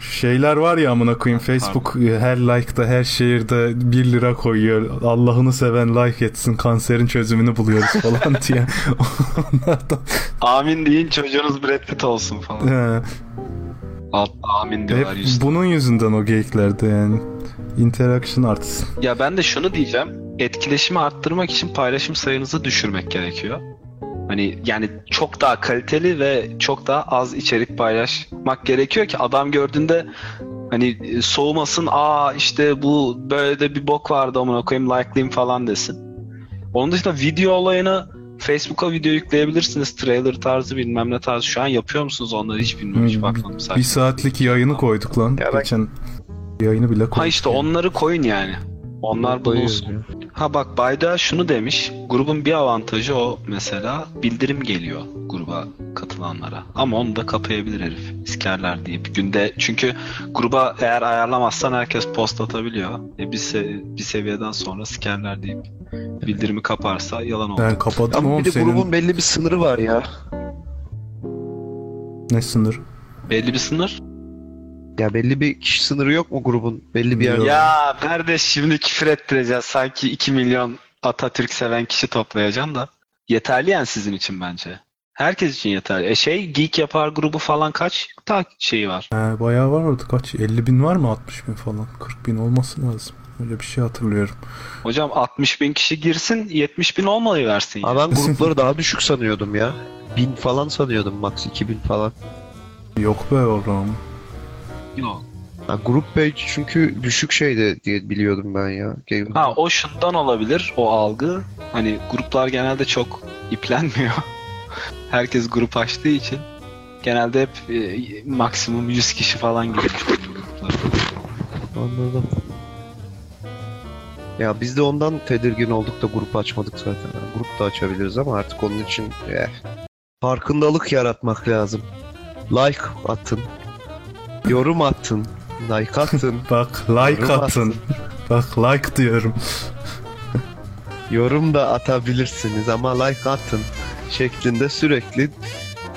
Şeyler var ya amına koyayım Facebook e, her like'da her şehirde 1 lira koyuyor. Allah'ını seven like etsin kanserin çözümünü buluyoruz falan diye. Onlardan. Amin deyin çocuğunuz Brad Pitt olsun falan. He, Altta amin hep diyorlar yüzde. bunun yüzünden o geyiklerde yani. Interaction artsın. Ya ben de şunu diyeceğim. Etkileşimi arttırmak için paylaşım sayınızı düşürmek gerekiyor. Hani yani çok daha kaliteli ve çok daha az içerik paylaşmak gerekiyor ki adam gördüğünde hani e, soğumasın. Aa işte bu böyle de bir bok vardı amına koyayım like'layayım falan desin. Onun dışında video olayını Facebook'a video yükleyebilirsiniz. Trailer tarzı bilmem ne tarzı. Şu an yapıyor musunuz onları hiç bilmiyorum. Hiç Hmm, bakmadım Bir saatlik yayını koyduk lan. Ya ben- Geçen yayını bile koyduk. Ha işte onları koyun yani. Onlar bulunsun. Ha bak Bayda şunu demiş. Grubun bir avantajı o mesela bildirim geliyor gruba katılanlara. Ama onu da kapayabilir herif. İskerler deyip günde çünkü gruba eğer ayarlamazsan herkes post atabiliyor. E bir, se- bir seviyeden sonra sikerler deyip bildirimi kaparsa yalan olur. Ben kapadım Ama bir de senin. grubun belli bir sınırı var ya. Ne sınır? Belli bir sınır. Ya belli bir kişi sınırı yok mu grubun? Belli bir yer. Ya kardeş şimdi küfür ettireceğiz. Sanki 2 milyon Atatürk seven kişi toplayacaksın da. Yeterli yani sizin için bence. Herkes için yeterli. E şey Geek Yapar grubu falan kaç ta şeyi var? He, bayağı var orada kaç? 50 bin var mı? 60 bin falan. 40 bin olması lazım. Öyle bir şey hatırlıyorum. Hocam 60 bin kişi girsin 70 bin olmayı versin. Ha ben grupları daha düşük sanıyordum ya. Bin falan sanıyordum max 2000 falan. Yok be oğlum. Yok. Ha, grup page çünkü düşük şeyde diye biliyordum ben ya. Game- Ha o şundan olabilir o algı. Hani gruplar genelde çok iplenmiyor. Herkes grup açtığı için genelde hep e, maksimum 100 kişi falan giriyor. Anladım. Ya biz de ondan tedirgin olduk da grup açmadık zaten. Yani grup da açabiliriz ama artık onun için eh, farkındalık yaratmak lazım. Like atın. Yorum atın. Like atın. Bak like Yorum atın. Bak like diyorum. Yorum da atabilirsiniz ama like atın şeklinde sürekli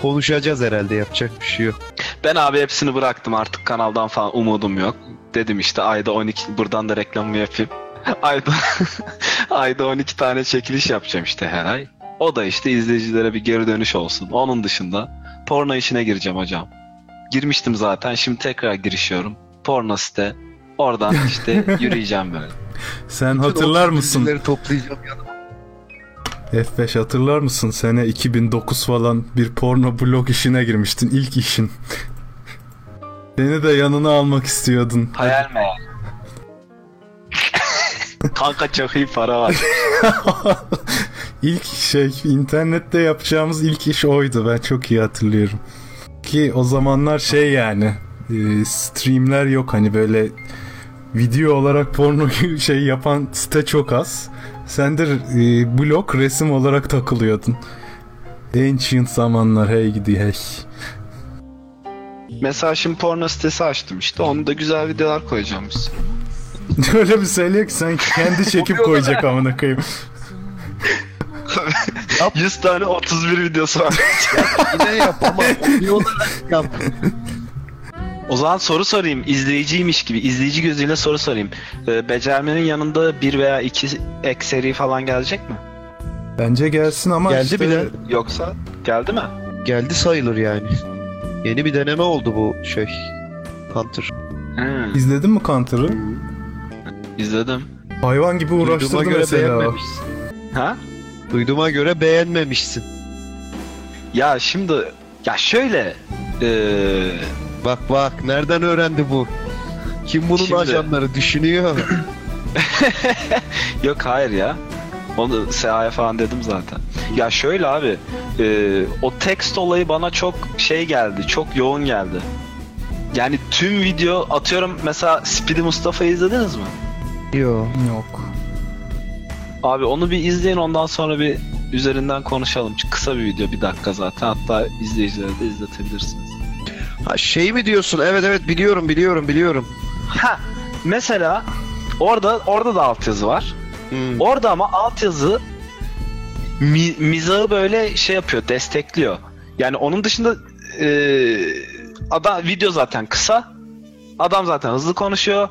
konuşacağız herhalde yapacak bir şey yok. Ben abi hepsini bıraktım artık kanaldan falan umudum yok. Dedim işte ayda 12 buradan da reklamımı yapayım. ayda ayda 12 tane çekiliş yapacağım işte her ay. O da işte izleyicilere bir geri dönüş olsun. Onun dışında porno işine gireceğim hocam. Girmiştim zaten şimdi tekrar girişiyorum. Porno site. Oradan işte yürüyeceğim böyle. Sen Bütün hatırlar mısın? toplayacağım yanıma. F5 hatırlar mısın? Sene 2009 falan bir porno blog işine girmiştin. ilk işin. Beni de yanına almak istiyordun. Hayal meyal. Kanka çok iyi para var. ilk şey internette yapacağımız ilk iş oydu. Ben çok iyi hatırlıyorum. Ki o zamanlar şey yani e, streamler yok hani böyle video olarak porno şey yapan site çok az. Sen de e, blog resim olarak takılıyordun. Ancient zamanlar hey gidi hey. Mesela şimdi porno sitesi açtım işte. Onu da güzel videolar koyacağım biz. Öyle bir söylüyor ki sanki kendi çekip koyacak amına koyayım. 100 tane 31 videosu var. Yine yap ama audio olarak yap. O zaman soru sorayım. İzleyiciymiş gibi. izleyici gözüyle soru sorayım. Ee, becermenin yanında bir veya iki ek seri falan gelecek mi? Bence gelsin ama Geldi işte bile. Yoksa geldi mi? Geldi sayılır yani. Yeni bir deneme oldu bu şey. Hunter. He, İzledin mi Counter'ı? izledim. Hayvan gibi uğraştırdı göre mesela. beğenmemişsin. Ha? Duyduğuma göre beğenmemişsin. Ya şimdi ya şöyle eee Bak bak nereden öğrendi bu? Kim bunun Şimdi- ajanları düşünüyor? Yok hayır ya. Onu SEA'ya falan dedim zaten. Ya şöyle abi. e, o tekst olayı bana çok şey geldi. Çok yoğun geldi. Yani tüm video atıyorum mesela Speedy Mustafa'yı izlediniz mi? Yok. Yok. Abi onu bir izleyin ondan sonra bir üzerinden konuşalım. Çünkü kısa bir video bir dakika zaten. Hatta izleyicilere de izletebilirsiniz. Ha şey mi diyorsun? Evet evet biliyorum biliyorum biliyorum. Ha mesela orada orada da altyazı var. Hmm. Orada ama altyazı mi, mizahı böyle şey yapıyor, destekliyor. Yani onun dışında e, adam video zaten kısa. Adam zaten hızlı konuşuyor.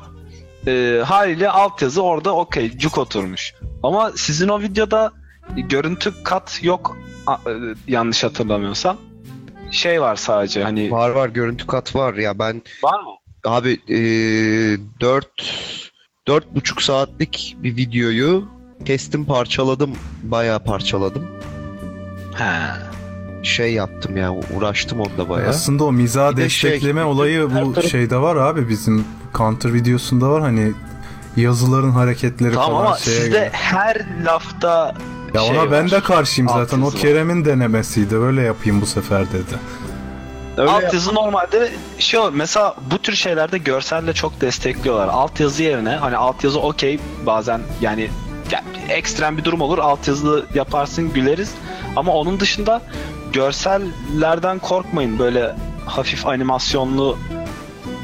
E, haliyle altyazı orada okey cuk oturmuş. Ama sizin o videoda görüntü kat yok a- e, yanlış hatırlamıyorsam. Şey var sadece hani Var var görüntü kat var ya ben var mı? abi eee 4 dört buçuk saatlik bir videoyu kestim parçaladım bayağı parçaladım. He. Şey yaptım ya uğraştım onda bayağı. Aslında o mizah Bir de şey, destekleme olayı bu taraf- şeyde var abi bizim Counter videosunda var hani yazıların hareketleri Tamam falan ama şeye sizde göre. her lafta Ya şey ona ben var. de karşıyım zaten. O. Kerem'in denemesiydi. Öyle yapayım bu sefer dedi. Öyle Altyazı normalde şey mesela bu tür şeylerde görselle çok destekliyorlar. Altyazı yerine hani altyazı okey bazen yani ya, ekstrem bir durum olur altyazı yaparsın güleriz ama onun dışında görsellerden korkmayın böyle hafif animasyonlu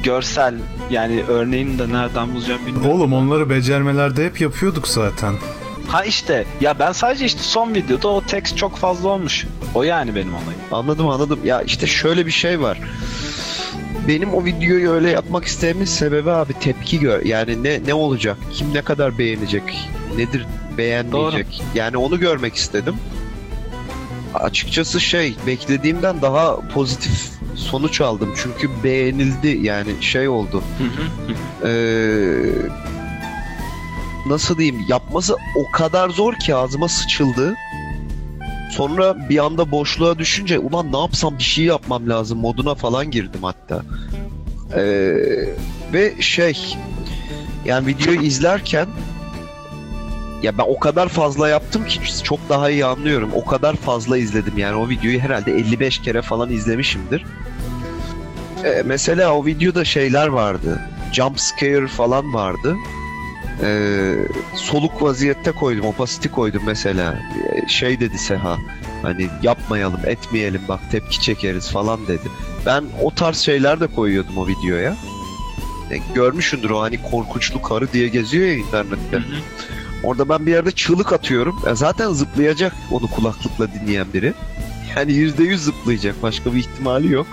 görsel yani örneğini de nereden bulacağım bilmiyorum. Oğlum onları becermelerde hep yapıyorduk zaten. Ha işte ya ben sadece işte son videoda o text çok fazla olmuş. O yani benim olayım. Anladım anladım. Ya işte şöyle bir şey var. Benim o videoyu öyle yapmak istememin sebebi abi tepki gör. Yani ne ne olacak? Kim ne kadar beğenecek? Nedir beğenmeyecek? Yani onu görmek istedim. Açıkçası şey beklediğimden daha pozitif sonuç aldım. Çünkü beğenildi yani şey oldu. Ee, nasıl diyeyim yapması o kadar zor ki ağzıma sıçıldı. Sonra bir anda boşluğa düşünce ulan ne yapsam bir şey yapmam lazım moduna falan girdim hatta. Ee, ve şey yani videoyu izlerken ya ben o kadar fazla yaptım ki çok daha iyi anlıyorum. O kadar fazla izledim yani o videoyu herhalde 55 kere falan izlemişimdir. Ee, mesela o videoda şeyler vardı. Jump scare falan vardı. Ee, soluk vaziyette koydum, opacity koydum mesela. Ee, şey dedi Seha, hani yapmayalım, etmeyelim bak tepki çekeriz falan dedi. Ben o tarz şeyler de koyuyordum o videoya. E, görmüşündür o hani korkunçlu karı diye geziyor ya internette. Orada ben bir yerde çığlık atıyorum. E, zaten zıplayacak onu kulaklıkla dinleyen biri. Yani yüzde yüz zıplayacak. Başka bir ihtimali yok.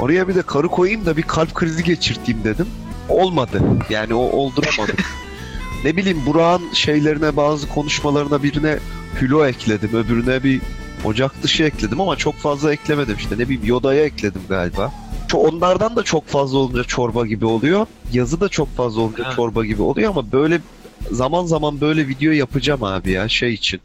Oraya bir de karı koyayım da bir kalp krizi geçirteyim dedim. Olmadı. Yani o olduramadım. ne bileyim Burak'ın şeylerine bazı konuşmalarına birine hülo ekledim. Öbürüne bir ocak dışı ekledim ama çok fazla eklemedim işte. Ne bileyim Yoda'ya ekledim galiba. Onlardan da çok fazla olunca çorba gibi oluyor. Yazı da çok fazla olunca çorba gibi oluyor ama böyle zaman zaman böyle video yapacağım abi ya şey için.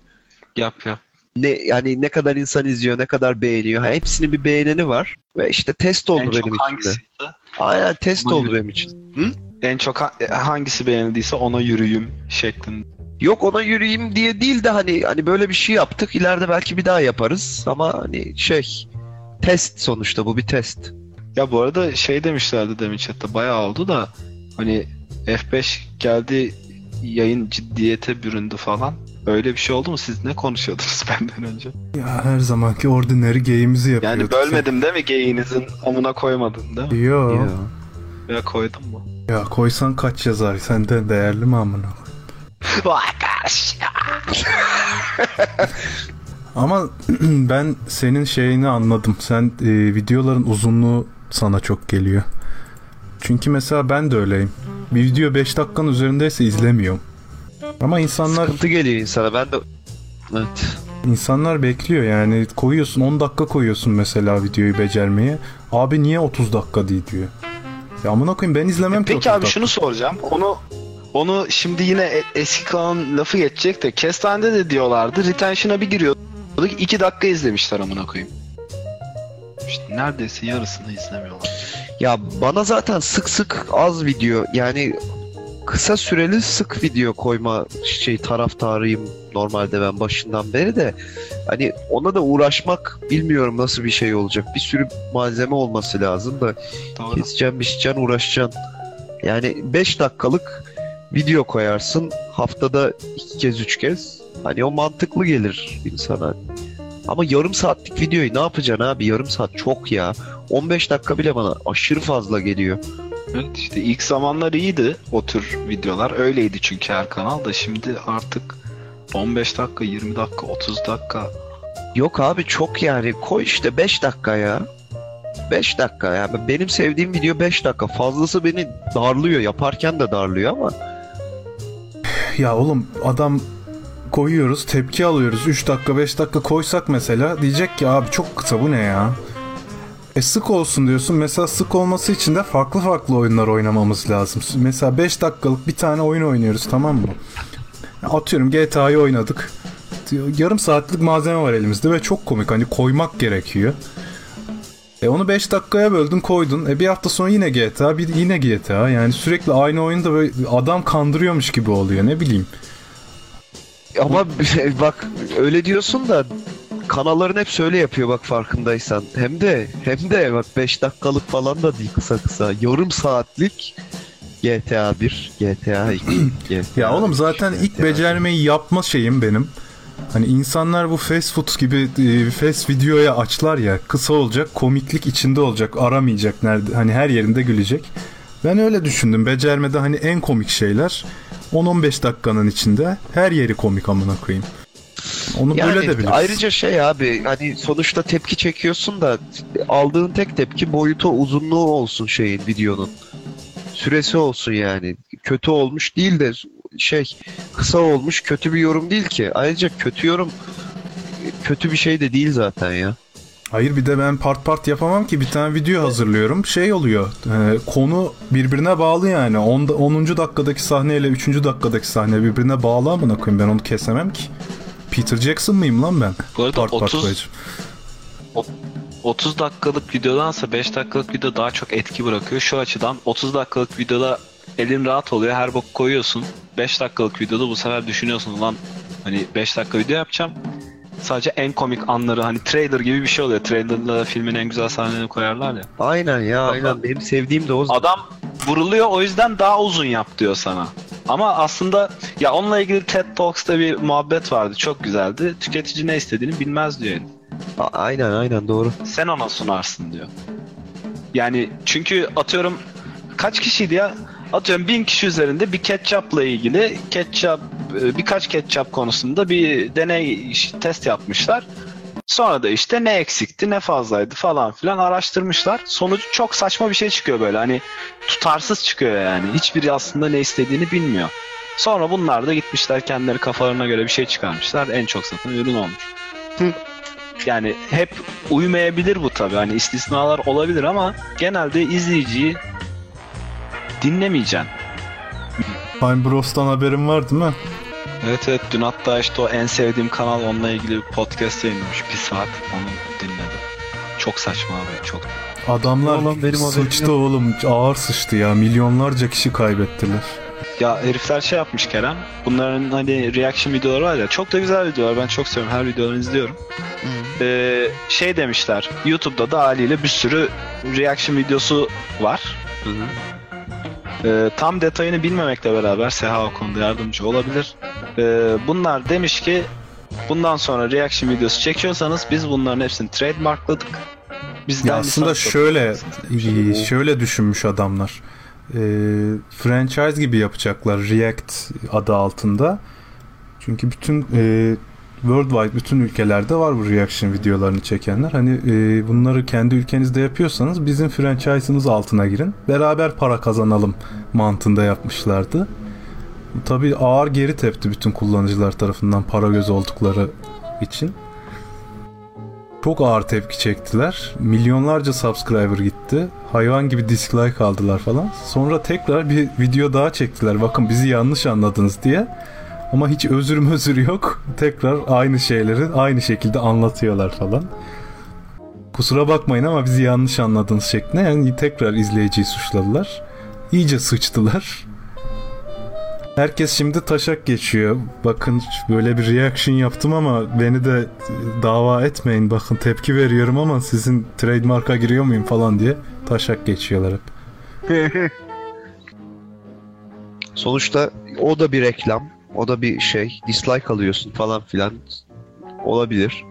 Yap yap. Ne yani ne kadar insan izliyor, ne kadar beğeniyor. Ha, hepsinin bir beğeneni var ve işte test oldu en benim çok için de. Aynen test oldu benim için. En çok ha- hangisi beğenildiyse ona yürüyüm şeklinde. Yok ona yürüyeyim diye değil de hani hani böyle bir şey yaptık. İleride belki bir daha yaparız ama hani şey test sonuçta bu bir test. Ya bu arada şey demişlerdi demin chatte bayağı oldu da hani F5 geldi yayın ciddiyete büründü falan. Öyle bir şey oldu mu? Siz ne konuşuyordunuz benden önce? Ya her zamanki ordinary game'imizi yapıyorduk. Yani bölmedim değil mi geyinizin amına koymadın değil mi? Yo. Ya. Ya koydum mu? Ya koysan kaç yazar? Senden değerli mi amına? Ama ben senin şeyini anladım. Sen e, videoların uzunluğu sana çok geliyor. Çünkü mesela ben de öyleyim. Bir video 5 dakikanın üzerindeyse izlemiyorum. Ama insanlar Sıkıntı geliyor insana. Ben de Evet. insanlar bekliyor yani koyuyorsun 10 dakika koyuyorsun mesela videoyu becermeye. Abi niye 30 dakika değil diyor. Ya amına koyayım ben izlemem ki E Peki o abi TikTok. şunu soracağım. Onu onu şimdi yine e- eski kanalın lafı geçecek de Kestane'de de diyorlardı. Retention'a bir giriyorduk. 2 dakika izlemişler amına koyayım. İşte neredeyse yarısını izlemiyorlar. Ya bana zaten sık sık az video yani kısa süreli sık video koyma şey taraftarıyım normalde ben başından beri de hani ona da uğraşmak bilmiyorum nasıl bir şey olacak. Bir sürü malzeme olması lazım da Doğru. keseceksin, biçeceksin, uğraşacaksın. Yani 5 dakikalık video koyarsın haftada iki kez üç kez. Hani o mantıklı gelir insana. Ama yarım saatlik videoyu ne yapacaksın abi? Yarım saat çok ya. 15 dakika bile bana aşırı fazla geliyor. Evet işte ilk zamanlar iyiydi o tür videolar. Öyleydi çünkü her kanal da şimdi artık 15 dakika, 20 dakika, 30 dakika. Yok abi çok yani. Koy işte 5 dakika ya. 5 dakika ya. Benim sevdiğim video 5 dakika. Fazlası beni darlıyor. Yaparken de darlıyor ama Ya oğlum adam koyuyoruz tepki alıyoruz 3 dakika 5 dakika koysak mesela diyecek ki abi çok kısa bu ne ya? E sık olsun diyorsun. Mesela sık olması için de farklı farklı oyunlar oynamamız lazım. Mesela 5 dakikalık bir tane oyun oynuyoruz tamam mı? Atıyorum GTA'yı oynadık. Yarım saatlik malzeme var elimizde ve çok komik. Hani koymak gerekiyor. E onu 5 dakikaya böldün koydun. E bir hafta sonra yine GTA, bir yine GTA. Yani sürekli aynı oyunda böyle adam kandırıyormuş gibi oluyor ne bileyim. ama bak öyle diyorsun da kanalların hep öyle yapıyor bak farkındaysan. Hem de hem de bak 5 dakikalık falan da değil kısa kısa. Yarım saatlik GTA 1, GTA 2, GTA Ya oğlum 3, zaten ilk GTA. becermeyi yapma şeyim benim. Hani insanlar bu fast food gibi e, fast videoya açlar ya kısa olacak komiklik içinde olacak aramayacak nerede hani her yerinde gülecek. Ben öyle düşündüm becermede hani en komik şeyler 10-15 dakikanın içinde her yeri komik amına koyayım. Onu Yani böyle de biliriz. ayrıca şey abi hani sonuçta tepki çekiyorsun da aldığın tek tepki boyutu uzunluğu olsun şeyin videonun. Süresi olsun yani. Kötü olmuş değil de şey kısa olmuş kötü bir yorum değil ki. Ayrıca kötü yorum kötü bir şey de değil zaten ya. Hayır bir de ben part part yapamam ki bir tane video hazırlıyorum. Şey oluyor. e, konu birbirine bağlı yani. 10. 10. dakikadaki sahneyle 3. dakikadaki sahne birbirine bağlı amına koyayım. Ben onu kesemem ki. Peter Jackson mıyım lan ben? Bu arada part 30 koyacağım. 30 dakikalık videodansa 5 dakikalık video daha çok etki bırakıyor. Şu açıdan 30 dakikalık videoda elin rahat oluyor. Her bok koyuyorsun. 5 dakikalık videoda bu sefer düşünüyorsun lan hani 5 dakika video yapacağım. Sadece en komik anları hani trailer gibi bir şey oluyor. Trailer'da filmin en güzel sahnelerini koyarlar ya. Aynen ya aynen benim sevdiğim de o. Adam vuruluyor o yüzden daha uzun yap diyor sana. Ama aslında ya onunla ilgili TED Talks'ta bir muhabbet vardı. Çok güzeldi. Tüketici ne istediğini bilmez diyor. A- Aynen aynen doğru. Sen ona sunarsın diyor. Yani çünkü atıyorum kaç kişiydi ya? Atıyorum bin kişi üzerinde bir ketçapla ilgili ketçap e, birkaç ketçap konusunda bir deney test yapmışlar. Sonra da işte ne eksikti ne fazlaydı falan filan araştırmışlar. Sonucu çok saçma bir şey çıkıyor böyle hani tutarsız çıkıyor yani. Hiçbiri aslında ne istediğini bilmiyor. Sonra bunlar da gitmişler kendileri kafalarına göre bir şey çıkarmışlar. En çok satan ürün olmuş. Yani hep uymayabilir bu tabii. Hani istisnalar olabilir ama genelde izleyiciyi dinlemeyeceksin. Time Bros'tan haberin var değil mi? Evet evet dün hatta işte o en sevdiğim kanal onunla ilgili bir podcast yayınlamış. Bir saat onu dinledim. Çok saçma abi çok. Adamlar Oğlum benim sıçtı yok. oğlum ağır sıçtı ya milyonlarca kişi kaybettiler. Ya herifler şey yapmış Kerem. Bunların hani reaction videoları var ya çok da güzel videolar. Ben çok seviyorum. Her videolarını izliyorum. Ee, şey demişler. YouTube'da da haliyle bir sürü reaction videosu var. Ee, tam detayını bilmemekle beraber Seha o konuda yardımcı olabilir. Ee, bunlar demiş ki bundan sonra reaction videosu çekiyorsanız biz bunların hepsini trademarkladık. Bizden Ya aslında şöyle şöyle düşünmüş adamlar. Ee, franchise gibi yapacaklar React adı altında. Çünkü bütün e, worldwide bütün ülkelerde var bu reaction videolarını çekenler. Hani e, bunları kendi ülkenizde yapıyorsanız bizim franchise'ımız altına girin. Beraber para kazanalım mantığında yapmışlardı. Tabii ağır geri tepti bütün kullanıcılar tarafından para göz oldukları için. çok ağır tepki çektiler. Milyonlarca subscriber gitti. Hayvan gibi dislike aldılar falan. Sonra tekrar bir video daha çektiler. Bakın bizi yanlış anladınız diye. Ama hiç özür özür yok. Tekrar aynı şeyleri aynı şekilde anlatıyorlar falan. Kusura bakmayın ama bizi yanlış anladınız şeklinde. Yani tekrar izleyiciyi suçladılar. İyice sıçtılar. Herkes şimdi taşak geçiyor. Bakın böyle bir reaction yaptım ama beni de dava etmeyin. Bakın tepki veriyorum ama sizin trademark'a giriyor muyum falan diye taşak geçiyorlar hep. Sonuçta o da bir reklam. O da bir şey. Dislike alıyorsun falan filan. Olabilir.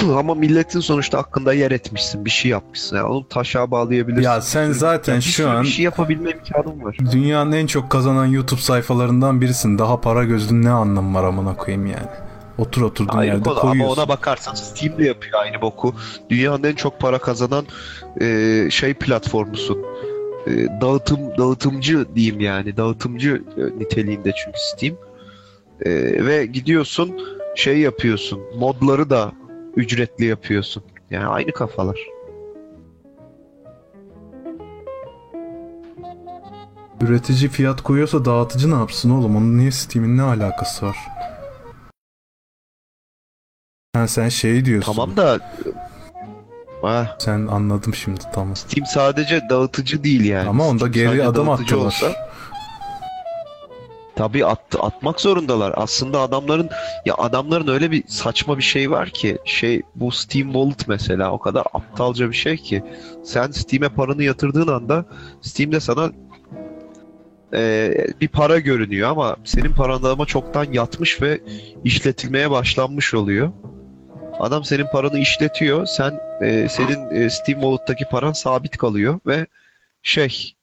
Ama milletin sonuçta hakkında yer etmişsin. Bir şey yapmışsın. Yani onu taşa bağlayabilirsin. Ya sen zaten Bir şu an bir şey yapabilme imkanın var. dünyanın en çok kazanan YouTube sayfalarından birisin. Daha para gözlüğün ne anlamı var amına koyayım yani. Otur oturduğun Ayrı yerde konu ama koyuyorsun. ona bakarsan Steam de yapıyor aynı boku. Dünyanın en çok para kazanan e, şey platformusun. E, dağıtım dağıtımcı diyeyim yani. Dağıtımcı e, niteliğinde çünkü Steam. E, ve gidiyorsun şey yapıyorsun. Modları da ücretli yapıyorsun. Yani aynı kafalar. Üretici fiyat koyuyorsa dağıtıcı ne yapsın oğlum? Onun niye Steam'in ne alakası var? Ha sen şey diyorsun. Tamam da Ha, Sen anladım şimdi tamam. Steam sadece dağıtıcı değil yani. Ama onda Steam geri adım attılar. olsa- Tabii at, atmak zorundalar. Aslında adamların ya adamların öyle bir saçma bir şey var ki şey bu Steam Wallet mesela o kadar aptalca bir şey ki sen Steam'e paranı yatırdığın anda Steam'de sana e, bir para görünüyor ama senin paran ama çoktan yatmış ve işletilmeye başlanmış oluyor. Adam senin paranı işletiyor. Sen e, senin e, Steam Wallet'taki paran sabit kalıyor ve şey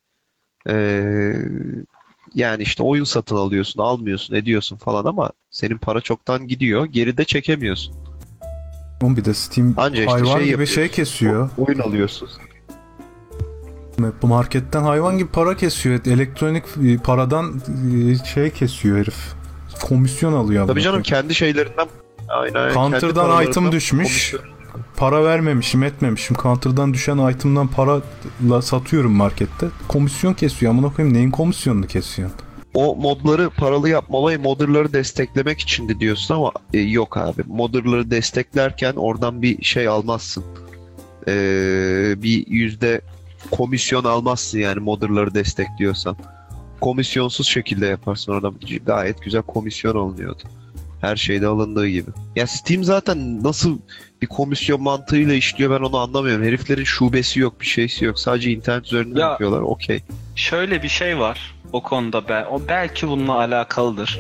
e, yani işte oyun satın alıyorsun, almıyorsun, ediyorsun falan ama senin para çoktan gidiyor. Geride çekemiyorsun. Oğlum bir de Steam Anca işte hayvan şey gibi şey kesiyor. O- oyun alıyorsun. Bu marketten hayvan gibi para kesiyor. Elektronik e, paradan e, şey kesiyor herif. Komisyon alıyor. Tabii canım kendi şeylerinden aynen, Counter'dan item düşmüş. komisyon- Para vermemişim etmemişim. Counter'dan düşen item'dan parayla satıyorum markette. Komisyon kesiyor. Amına koyayım neyin komisyonunu kesiyor? O modları paralı yapma olayı modderları desteklemek içindi diyorsun ama e, yok abi. Modderları desteklerken oradan bir şey almazsın. Ee, bir yüzde komisyon almazsın yani modderları destekliyorsan. Komisyonsuz şekilde yaparsın orada gayet güzel komisyon alınıyordu. Her şeyde alındığı gibi. Ya Steam zaten nasıl bir komisyon mantığıyla işliyor ben onu anlamıyorum. Heriflerin şubesi yok, bir şeysi yok. Sadece internet üzerinden Ya- yapıyorlar. Okey. Şöyle bir şey var o konuda be, o belki bununla alakalıdır.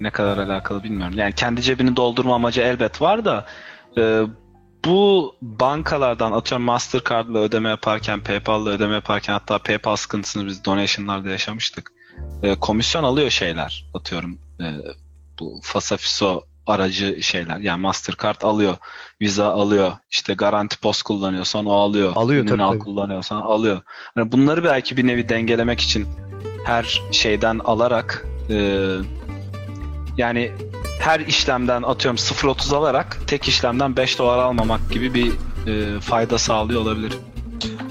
Ne kadar alakalı bilmiyorum. Yani kendi cebini doldurma amacı elbet var da e, bu bankalardan atıyorum Mastercard'la ödeme yaparken, PayPal'la ödeme yaparken hatta PayPal sıkıntısını biz donation'larda yaşamıştık. E, komisyon alıyor şeyler atıyorum. E, bu Fasafiso aracı şeyler. Yani Mastercard alıyor. Visa alıyor. işte garanti post kullanıyorsan o alıyor. Alıyor Ünal tabii. kullanıyorsan alıyor. Hani bunları belki bir nevi dengelemek için her şeyden alarak e, yani her işlemden atıyorum 0.30 alarak tek işlemden 5 dolar almamak gibi bir e, fayda sağlıyor olabilir.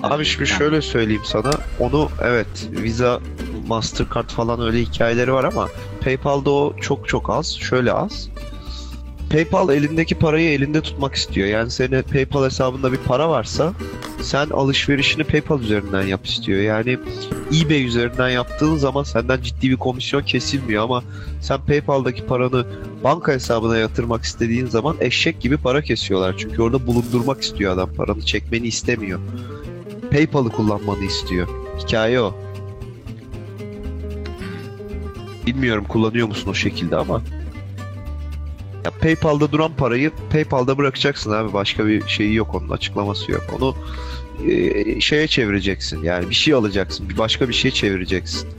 Abi şimdi Yani şöyle söyleyeyim sana. Onu evet Visa, Mastercard falan öyle hikayeleri var ama PayPal'da o çok çok az. Şöyle az. PayPal elindeki parayı elinde tutmak istiyor. Yani senin PayPal hesabında bir para varsa sen alışverişini PayPal üzerinden yap istiyor. Yani eBay üzerinden yaptığın zaman senden ciddi bir komisyon kesilmiyor ama sen PayPal'daki paranı banka hesabına yatırmak istediğin zaman eşek gibi para kesiyorlar. Çünkü orada bulundurmak istiyor adam. Paranı çekmeni istemiyor. PayPal'ı kullanmanı istiyor. Hikaye o. Bilmiyorum kullanıyor musun o şekilde ama. Ya PayPal'da duran parayı PayPal'da bırakacaksın abi. Başka bir şeyi yok onun açıklaması yok. Onu e, şeye çevireceksin. Yani bir şey alacaksın. Bir başka bir şey çevireceksin.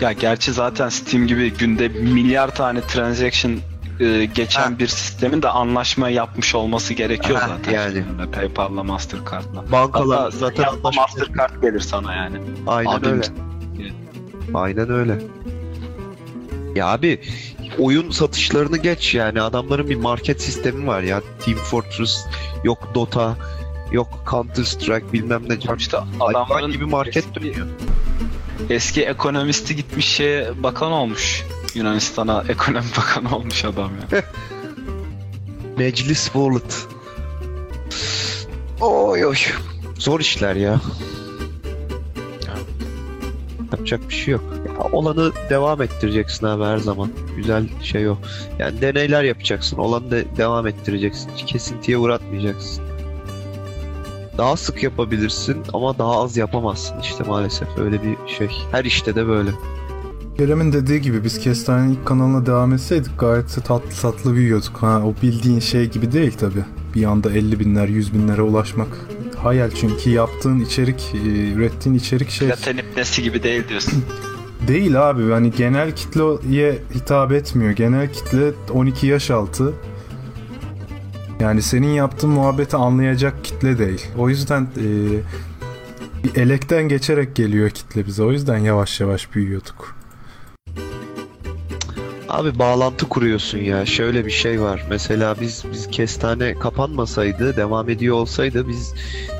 Ya gerçi zaten Steam gibi günde milyar tane transaction e, geçen Ha. bir sistemin de anlaşma yapmış olması gerekiyor Ha, zaten. yani. Şimdi PayPal'la Mastercard'la. Bankalar Hatta zaten anlaşma- Mastercard gelir sana yani. Aynen Abim öyle. Aynen öyle. Ya abi oyun satışlarını geç yani adamların bir market sistemi var ya. Team Fortress, yok Dota, yok Counter Strike bilmem ne. İşte adamların gibi market eski- dönüyor. Eski ekonomisti gitmiş şeye bakan olmuş. Yunanistan'a ekonomi bakanı olmuş adam ya. Meclis Wallet. Oy oy. Zor işler ya. Yapacak bir şey yok. Olanı devam ettireceksin abi her zaman. Güzel şey o. Yani deneyler yapacaksın. Olanı da devam ettireceksin. Hiç kesintiye uğratmayacaksın. Daha sık yapabilirsin ama daha az yapamazsın işte maalesef. Öyle bir şey. Her işte de böyle. Kerem'in dediği gibi biz Kestane'nin ilk kanalına devam etseydik gayet de tatlı tatlı büyüyorduk. Ha, o bildiğin şey gibi değil tabi. Bir anda 50 binler 100 binlere ulaşmak hayal çünkü yaptığın içerik, e, ürettiğin içerik şey Platon ipnesi gibi değil diyorsun. değil abi. Yani genel kitleye hitap etmiyor. Genel kitle 12 yaş altı. Yani senin yaptığın muhabbeti anlayacak kitle değil. O yüzden e, bir elekten geçerek geliyor kitle bize. O yüzden yavaş yavaş büyüyorduk. Abi bağlantı kuruyorsun ya. Şöyle bir şey var. Mesela biz biz kestane kapanmasaydı, devam ediyor olsaydı biz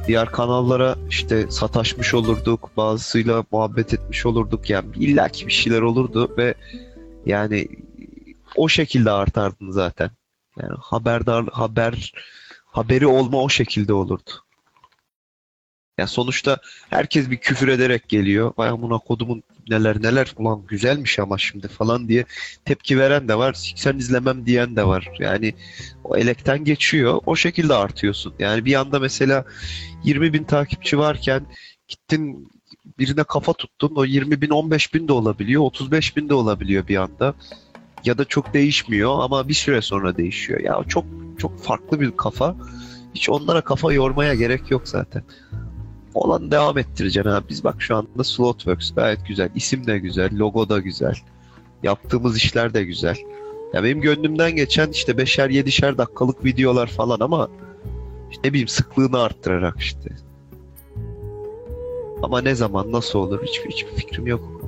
diğer kanallara işte sataşmış olurduk. Bazısıyla muhabbet etmiş olurduk. Yani illaki bir şeyler olurdu ve yani o şekilde artardın zaten. Yani haberdar haber haberi olma o şekilde olurdu. Ya sonuçta herkes bir küfür ederek geliyor. Vay amına kodumun neler neler ulan güzelmiş ama şimdi falan diye tepki veren de var. Siksen izlemem diyen de var. Yani o elekten geçiyor. O şekilde artıyorsun. Yani bir anda mesela 20 bin takipçi varken gittin birine kafa tuttun. O 20 bin 15 bin de olabiliyor. 35 bin de olabiliyor bir anda. Ya da çok değişmiyor ama bir süre sonra değişiyor. Ya çok çok farklı bir kafa. Hiç onlara kafa yormaya gerek yok zaten. Olan devam ettireceksin abi. Biz bak şu anda Slotworks gayet güzel. İsim de güzel, logo da güzel. Yaptığımız işler de güzel. Ya benim gönlümden geçen işte beşer yedişer dakikalık videolar falan ama işte ne bileyim sıklığını arttırarak işte. Ama ne zaman nasıl olur hiçbir, hiçbir fikrim yok.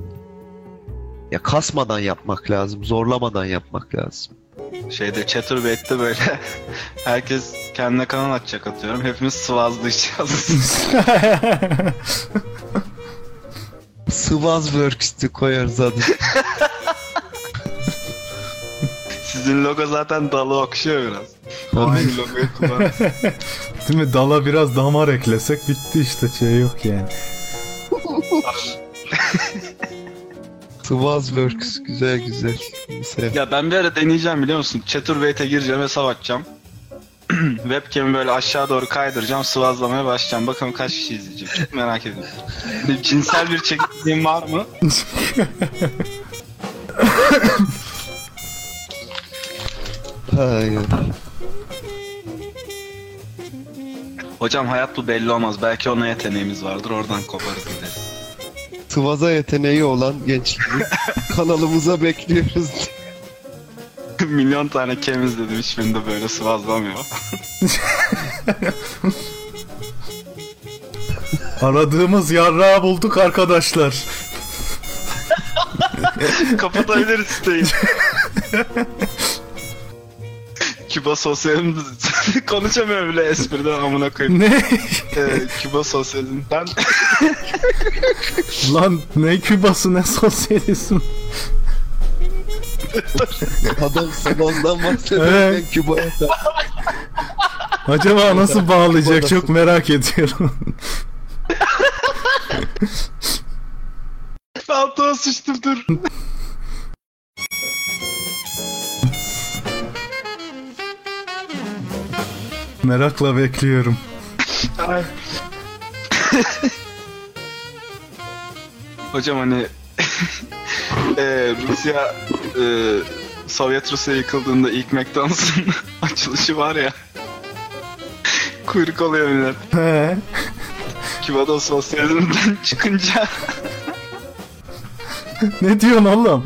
Ya kasmadan yapmak lazım, zorlamadan yapmak lazım. Şeyde Chatterbait'te böyle herkes kendine kanal açacak atıyorum. Hepimiz sıvazlayacağız. Swazworks'ti koyarız adı. Sizin logo zaten dalı okşuyor biraz. Aynı logoyu kullan. Değil mi? Dala biraz damar eklesek bitti işte şey yok yani. Swazworks güzel güzel. Mesela. ya ben bir ara deneyeceğim biliyor musun? Chatterbait'e gireceğim hesap açacağım. Webcam'i böyle aşağı doğru kaydıracağım, sıvazlamaya başlayacağım. Bakalım kaç kişi izleyecek. Çok merak ediyorum. Cinsel bir çekiciliğim var mı? Hayır. Hocam hayat bu belli olmaz. Belki ona yeteneğimiz vardır. Oradan koparız. Sıvaza yeteneği olan gençleri kanalımıza bekliyoruz. Milyon tane kem izledim. Hiçbirinde böyle sıvazlamıyor. Aradığımız yarrağı bulduk arkadaşlar. Kapatabiliriz siteyi. Küba sosyalin konuşamıyorum bile espriden amına koyayım. Ne? Ee, Küba sosyalinden Lan ne Kübası ne sosyalizm. Adam Sıvaz'dan bahsediyor. Evet. Küba'ya da- Acaba nasıl bağlayacak çok merak ediyorum. altıma sıçtım dur. Merakla bekliyorum. Hocam hani e, Rusya e, Sovyet Rusya yıkıldığında ilk McDonald's'ın açılışı var ya kuyruk oluyor millet. He. Küba'da sosyalizmden çıkınca Ne diyorsun oğlum?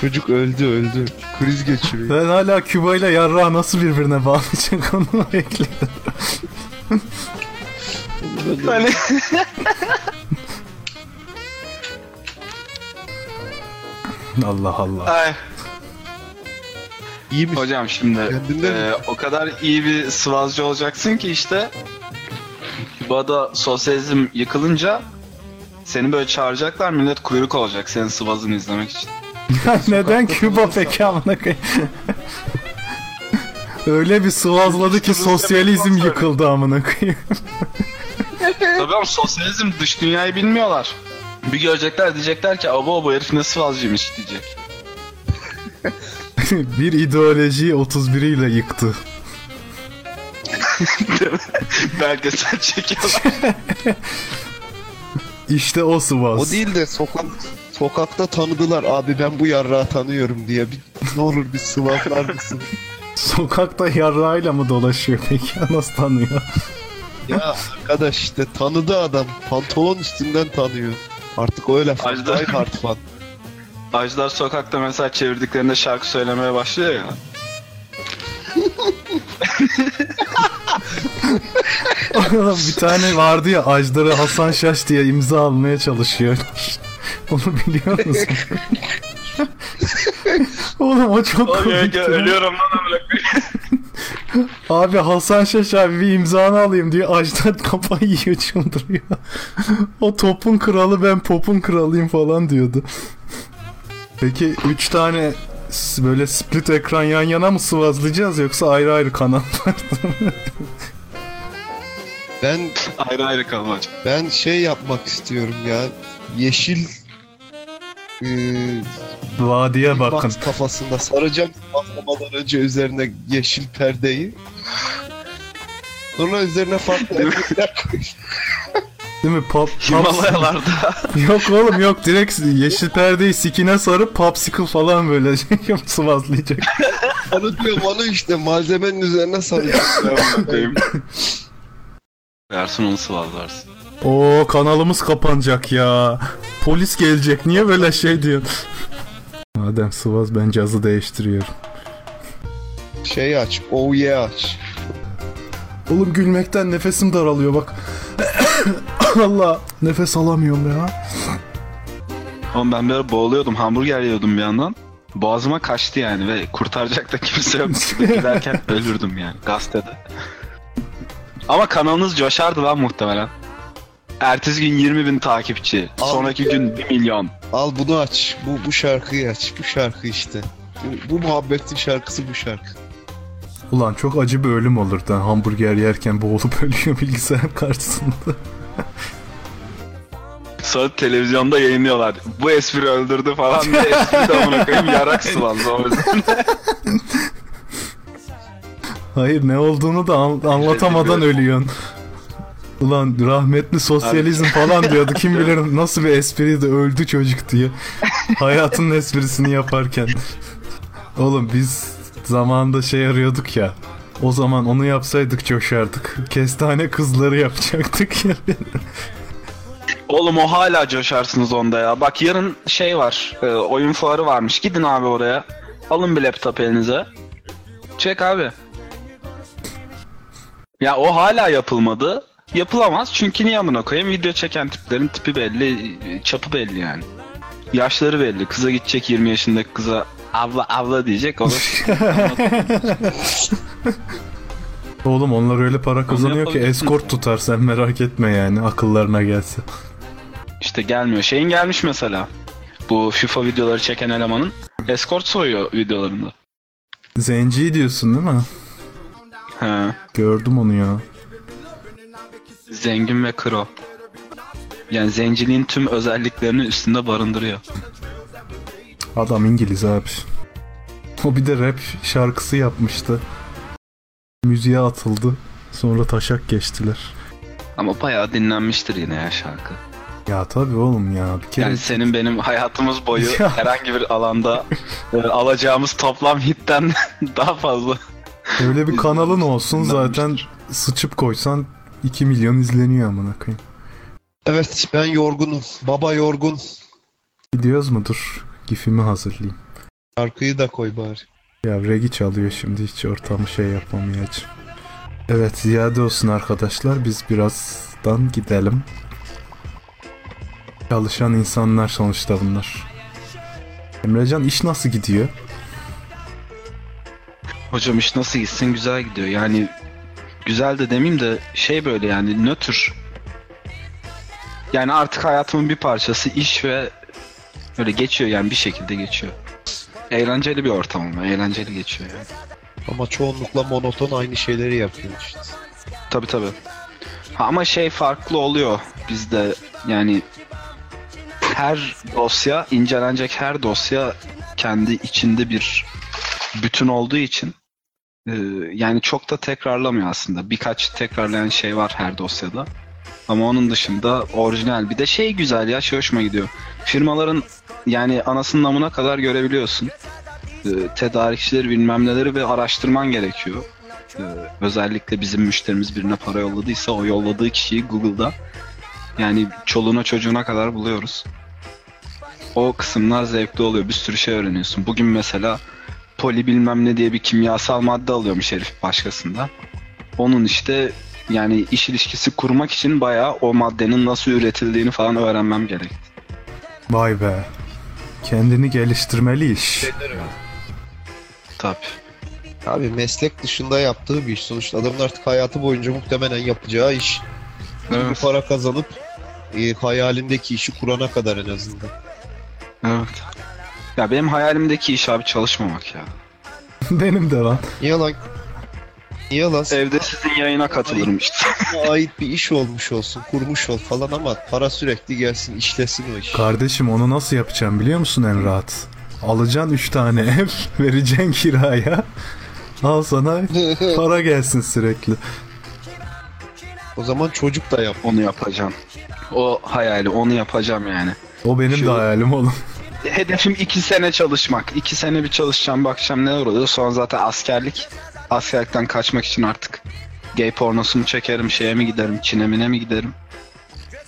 Çocuk öldü öldü. Kriz geçiriyor. Ben hala Küba ile yarrağı nasıl birbirine bağlayacak onu bekliyorum. hani Allah Allah. Ay, İyi mi? hocam şimdi e, o kadar iyi bir sıvazcı olacaksın ki işte Küba'da sosyalizm yıkılınca seni böyle çağıracaklar millet kuyruk olacak senin sıvazını izlemek için. Neden Küba peki amına koyayım? Öyle bir sıvazladı ki sosyalizm yıkıldı amına koyayım. Tabii ama sosyalizm dış dünyayı bilmiyorlar. Bir görecekler diyecekler ki abo bu herif ne sıvazcıymış diyecek. bir ideolojiyi 31 ile yıktı. Belgesel çekiyorlar. İşte o sıvaz. O değil de sokak sokakta tanıdılar abi ben bu yarrağı tanıyorum diye. Bir, ne olur bir sıvazlar mısın? Sokakta yarrağıyla mı dolaşıyor peki? Nasıl tanıyor? ya arkadaş işte tanıdı adam. Pantolon üstünden tanıyor. Artık öyle fan. Ajda. Die hard fan. Ajlar sokakta mesela çevirdiklerinde şarkı söylemeye başlıyor ya. Bir tane vardı ya Ajdar'ı Hasan Şaş diye imza almaya çalışıyor. Onu biliyor musun? Oğlum o çok komikti. lan. Ölüyorum lan amına. Abi Hasan Şaş abi bir imzanı alayım diye Ajdar kafayı yiyor çıldırıyor. o topun kralı ben popun kralıyım falan diyordu. Peki 3 tane böyle split ekran yan yana mı sıvazlayacağız yoksa ayrı ayrı kanallar? Ben ayrı ayrı kalmaca. ben şey yapmak istiyorum ya. Yeşil eee Vadiye bakın. box kafasında saracağım patlamadan önce üzerine yeşil perdeyi. Sonra üzerine farklı efektler koyacağım. Değil mi? Pop, pop, Himalayalarda. yok oğlum yok direkt yeşil perdeyi sikine sarıp popsicle falan böyle şey sıvazlayacak. Onu diyorum onu işte malzemenin üzerine saracağım. Versin onu sıvazlarsın. Oo kanalımız kapanacak ya. Polis gelecek. Niye böyle şey diyor? Madem sıvaz ben cazı değiştiriyorum. şey aç. Oh yeah aç. Oğlum gülmekten nefesim daralıyor bak. Allah nefes alamıyorum ya. Oğlum ben ara boğuluyordum. Hamburger yiyordum bir yandan. Boğazıma kaçtı yani ve kurtaracak da kimse yok. Giderken ölürdüm yani gazetede. Ama kanalınız coşardı lan muhtemelen. Ertesi gün 20 bin takipçi. Al. Sonraki gün 1 milyon. Al bunu aç. Bu bu şarkıyı aç. Bu şarkı işte. Bu, bu muhabbetin şarkısı bu şarkı. Ulan çok acı bir ölüm olurdu. ha. Hamburger yerken boğulup ölüyor bilgisayar karşısında. Sonra televizyonda yayınlıyorlar. Bu espri öldürdü falan diye espri de amına koyayım yarak sıvandı o yüzden. Hayır ne olduğunu da an- anlatamadan ölüyorsun. Ulan rahmetli sosyalizm falan diyordu. Kim bilir nasıl bir espriydi öldü çocuk diye. Hayatının esprisini yaparken. Oğlum biz zamanında şey arıyorduk ya. O zaman onu yapsaydık coşardık. Kestane kızları yapacaktık ya. Oğlum o hala coşarsınız onda ya. Bak yarın şey var. e, oyun fuarı varmış. Gidin abi oraya. Alın bir laptop elinize. Çek abi. Ya o hala yapılmadı. Yapılamaz çünkü niye amına koyayım? Video çeken tiplerin tipi belli, çapı belli yani. Yaşları belli. Kıza gidecek 20 yaşındaki kıza abla abla diyecek olur. Oğlum onlar öyle para kazanıyor ki eskort tutar sen merak etme yani akıllarına gelse. İşte gelmiyor. Şeyin gelmiş mesela. Bu FIFA videoları çeken elemanın escort soyuyor videolarında. Zenci diyorsun değil mi? He. Gördüm onu ya. Zengin ve kro. Yani zenciliğin tüm özelliklerini üstünde barındırıyor. Adam İngiliz abi. O bir de rap şarkısı yapmıştı. Müziğe atıldı. Sonra taşak geçtiler. Ama bayağı dinlenmiştir yine ya şarkı. Ya tabii oğlum ya. Bir kere Yani senin benim hayatımız boyu Ya. herhangi bir alanda e, alacağımız toplam hitten daha fazla. öyle bir kanalın olsun zaten sıçıp koysan 2 milyon izleniyor amına koyayım. Evet ben yorgunum. Baba yorgun. Gidiyoruz mu? Dur. Gifimi hazırlayayım. Şarkıyı da koy bari. Ya regi çalıyor şimdi hiç ortamı şey yapamayacağım. Evet ziyade olsun arkadaşlar biz birazdan gidelim. Çalışan insanlar sonuçta bunlar. Emrecan iş nasıl gidiyor? Hocam iş nasıl gitsin güzel gidiyor. Yani güzel de demeyeyim de şey böyle yani nötr. Yani artık hayatımın bir parçası iş ve böyle geçiyor yani bir şekilde geçiyor. Eğlenceli bir ortam ama eğlenceli geçiyor yani. Ama çoğunlukla monoton aynı şeyleri yapıyor işte. Tabi tabi. Ama şey farklı oluyor bizde yani her dosya incelenecek her dosya kendi içinde bir bütün olduğu için e, yani çok da tekrarlamıyor aslında. Birkaç tekrarlayan şey var her dosyada. Ama onun dışında orijinal. Bir de şey güzel ya şey hoşuma gidiyor. Firmaların yani anasının namına kadar görebiliyorsun. E, tedarikçileri bilmem neleri ve araştırman gerekiyor. Ee, özellikle bizim müşterimiz birine para yolladıysa o yolladığı kişiyi Google'da yani çoluğuna çocuğuna kadar buluyoruz. O kısımlar zevkli oluyor. Bir sürü şey öğreniyorsun. Bugün mesela poli bilmem ne diye bir kimyasal madde alıyormuş herif başkasında. Onun işte yani iş ilişkisi kurmak için bayağı o maddenin nasıl üretildiğini falan öğrenmem gerekti. Vay be. Kendini geliştirmeli iş. Tabii. Abi meslek dışında yaptığı bir iş. Sonuçta adamın artık hayatı boyunca muhtemelen yapacağı iş. Bu Evet. para kazanıp e, hayalindeki işi kurana kadar en azından. Evet. Ya benim hayalimdeki iş abi çalışmamak ya. Benim de lan. Niye lan? Niye lan? Evde sizin yayına katılırım işte. Sana ait bir iş olmuş olsun, kurmuş ol falan ama para sürekli gelsin, işlesin o iş. Kardeşim onu nasıl yapacağım biliyor musun en rahat? Alacaksın 3 tane ev, vereceksin kiraya. Al sana para gelsin sürekli. o zaman çocuk da yap. Onu yapacağım. O hayali onu yapacağım yani. O benim Şu- de hayalim oğlum. Hedefim iki sene çalışmak. İki sene bir çalışacağım bakacağım neler oluyor. Sonra zaten askerlik. Askerlikten kaçmak için artık gay pornosunu çekerim. Şeye mi giderim? Çin'e mi ne mi giderim?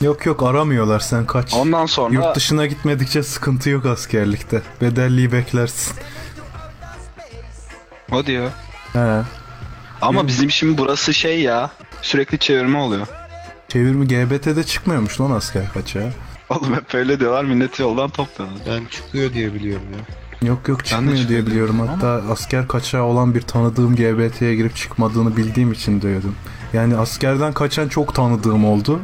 Yok yok aramıyorlar sen kaç. Ondan sonra Yurt dışına gitmedikçe sıkıntı yok askerlikte. Bedelliyi beklersin. o diyor. He. Ama bizim şimdi burası şey ya. Sürekli çevirme oluyor. Çevirme GBT'de çıkmıyormuş lan asker kaçağı. Oğlum hep öyle diyorlar. Milleti yoldan topluyorlar. Yani çıkıyor diye biliyorum ya. Yok yok Ben çıkmıyor diye biliyorum. dedim Hatta asker kaçağı olan bir tanıdığım GBT'ye girip çıkmadığını bildiğim için diyordum. Yani askerden kaçan çok tanıdığım oldu.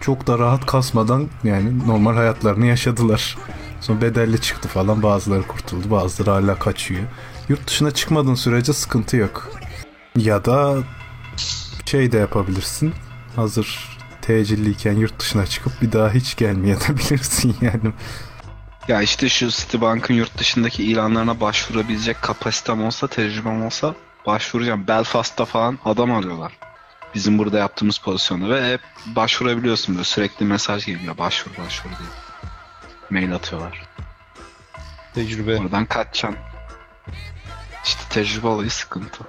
Çok da rahat kasmadan yani normal hayatlarını yaşadılar. Sonra bedelli çıktı falan bazıları kurtuldu bazıları hala kaçıyor. Yurt dışına çıkmadığın sürece sıkıntı yok. Ya da şey de yapabilirsin. Hazır tecilliyken yurt dışına çıkıp bir daha hiç gelmeyebilirsin yani. Ya işte şu Citibank'ın yurt dışındaki ilanlarına başvurabilecek kapasitem olsa, tecrübem olsa başvuracağım. Belfast'ta falan adam arıyorlar. Bizim burada yaptığımız pozisyonda ve hep başvurabiliyorsun böyle sürekli mesaj geliyor başvur başvur diye. Mail atıyorlar. Tecrübe. Oradan kaçacaksın. İşte tecrübe olayı sıkıntı.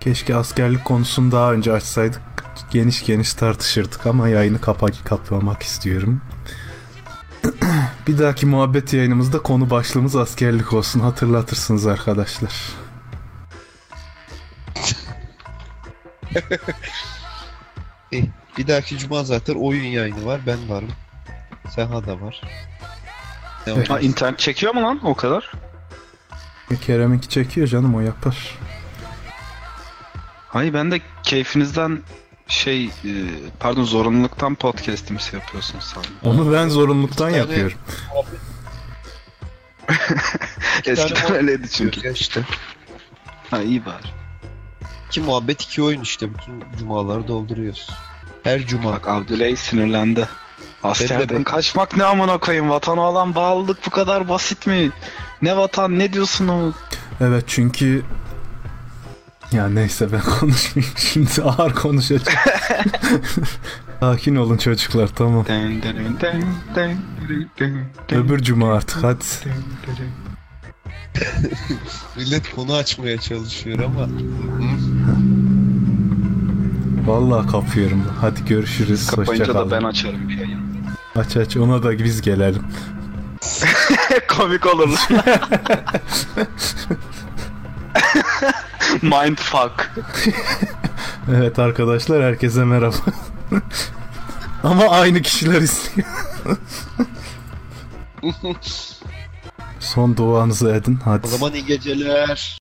Keşke askerlik konusunu daha önce açsaydık. Geniş geniş tartışırdık ama yayını kapa kapamak istiyorum. bir dahaki muhabbet yayınımızda konu başlığımız askerlik olsun. Hatırlatırsınız arkadaşlar. Eh, bir dahaki cuma zaten oyun yayını var. Ben varım. Seha da var. Evet. Ha, internet çekiyor mu lan o kadar? E, Kerem'inki çekiyor canım o yapar. Hayır ben de keyfinizden şey e, pardon zorunluluktan podcast'imsi yapıyorsunuz sandım. Onu ben zorunluluktan yapıyorum. Eskiden öyleydi çünkü. Ya işte. Ha iyi bari. İki muhabbet iki oyun işte. Bütün cumaları dolduruyoruz. Her cuma. Bak Abdüley sinirlendi. Askerden kaçmak ne amına koyayım? Vatana olan bağlılık bu kadar basit mi? Ne vatan ne diyorsun o? Evet çünkü ya neyse ben konuşmayayım. Şimdi ağır konuşacağım. Sakin olun çocuklar tamam. Öbür cuma artık hadi. Millet konu açmaya çalışıyor ama. Vallahi kapıyorum. Hadi görüşürüz. Kapayınca da ben açarım bir yayın. Aç aç ona da biz gelelim. Komik olur. Mindfuck. Evet arkadaşlar herkese merhaba. Ama aynı kişiler istiyor. Son duanızı edin. Hadi. O zaman iyi geceler.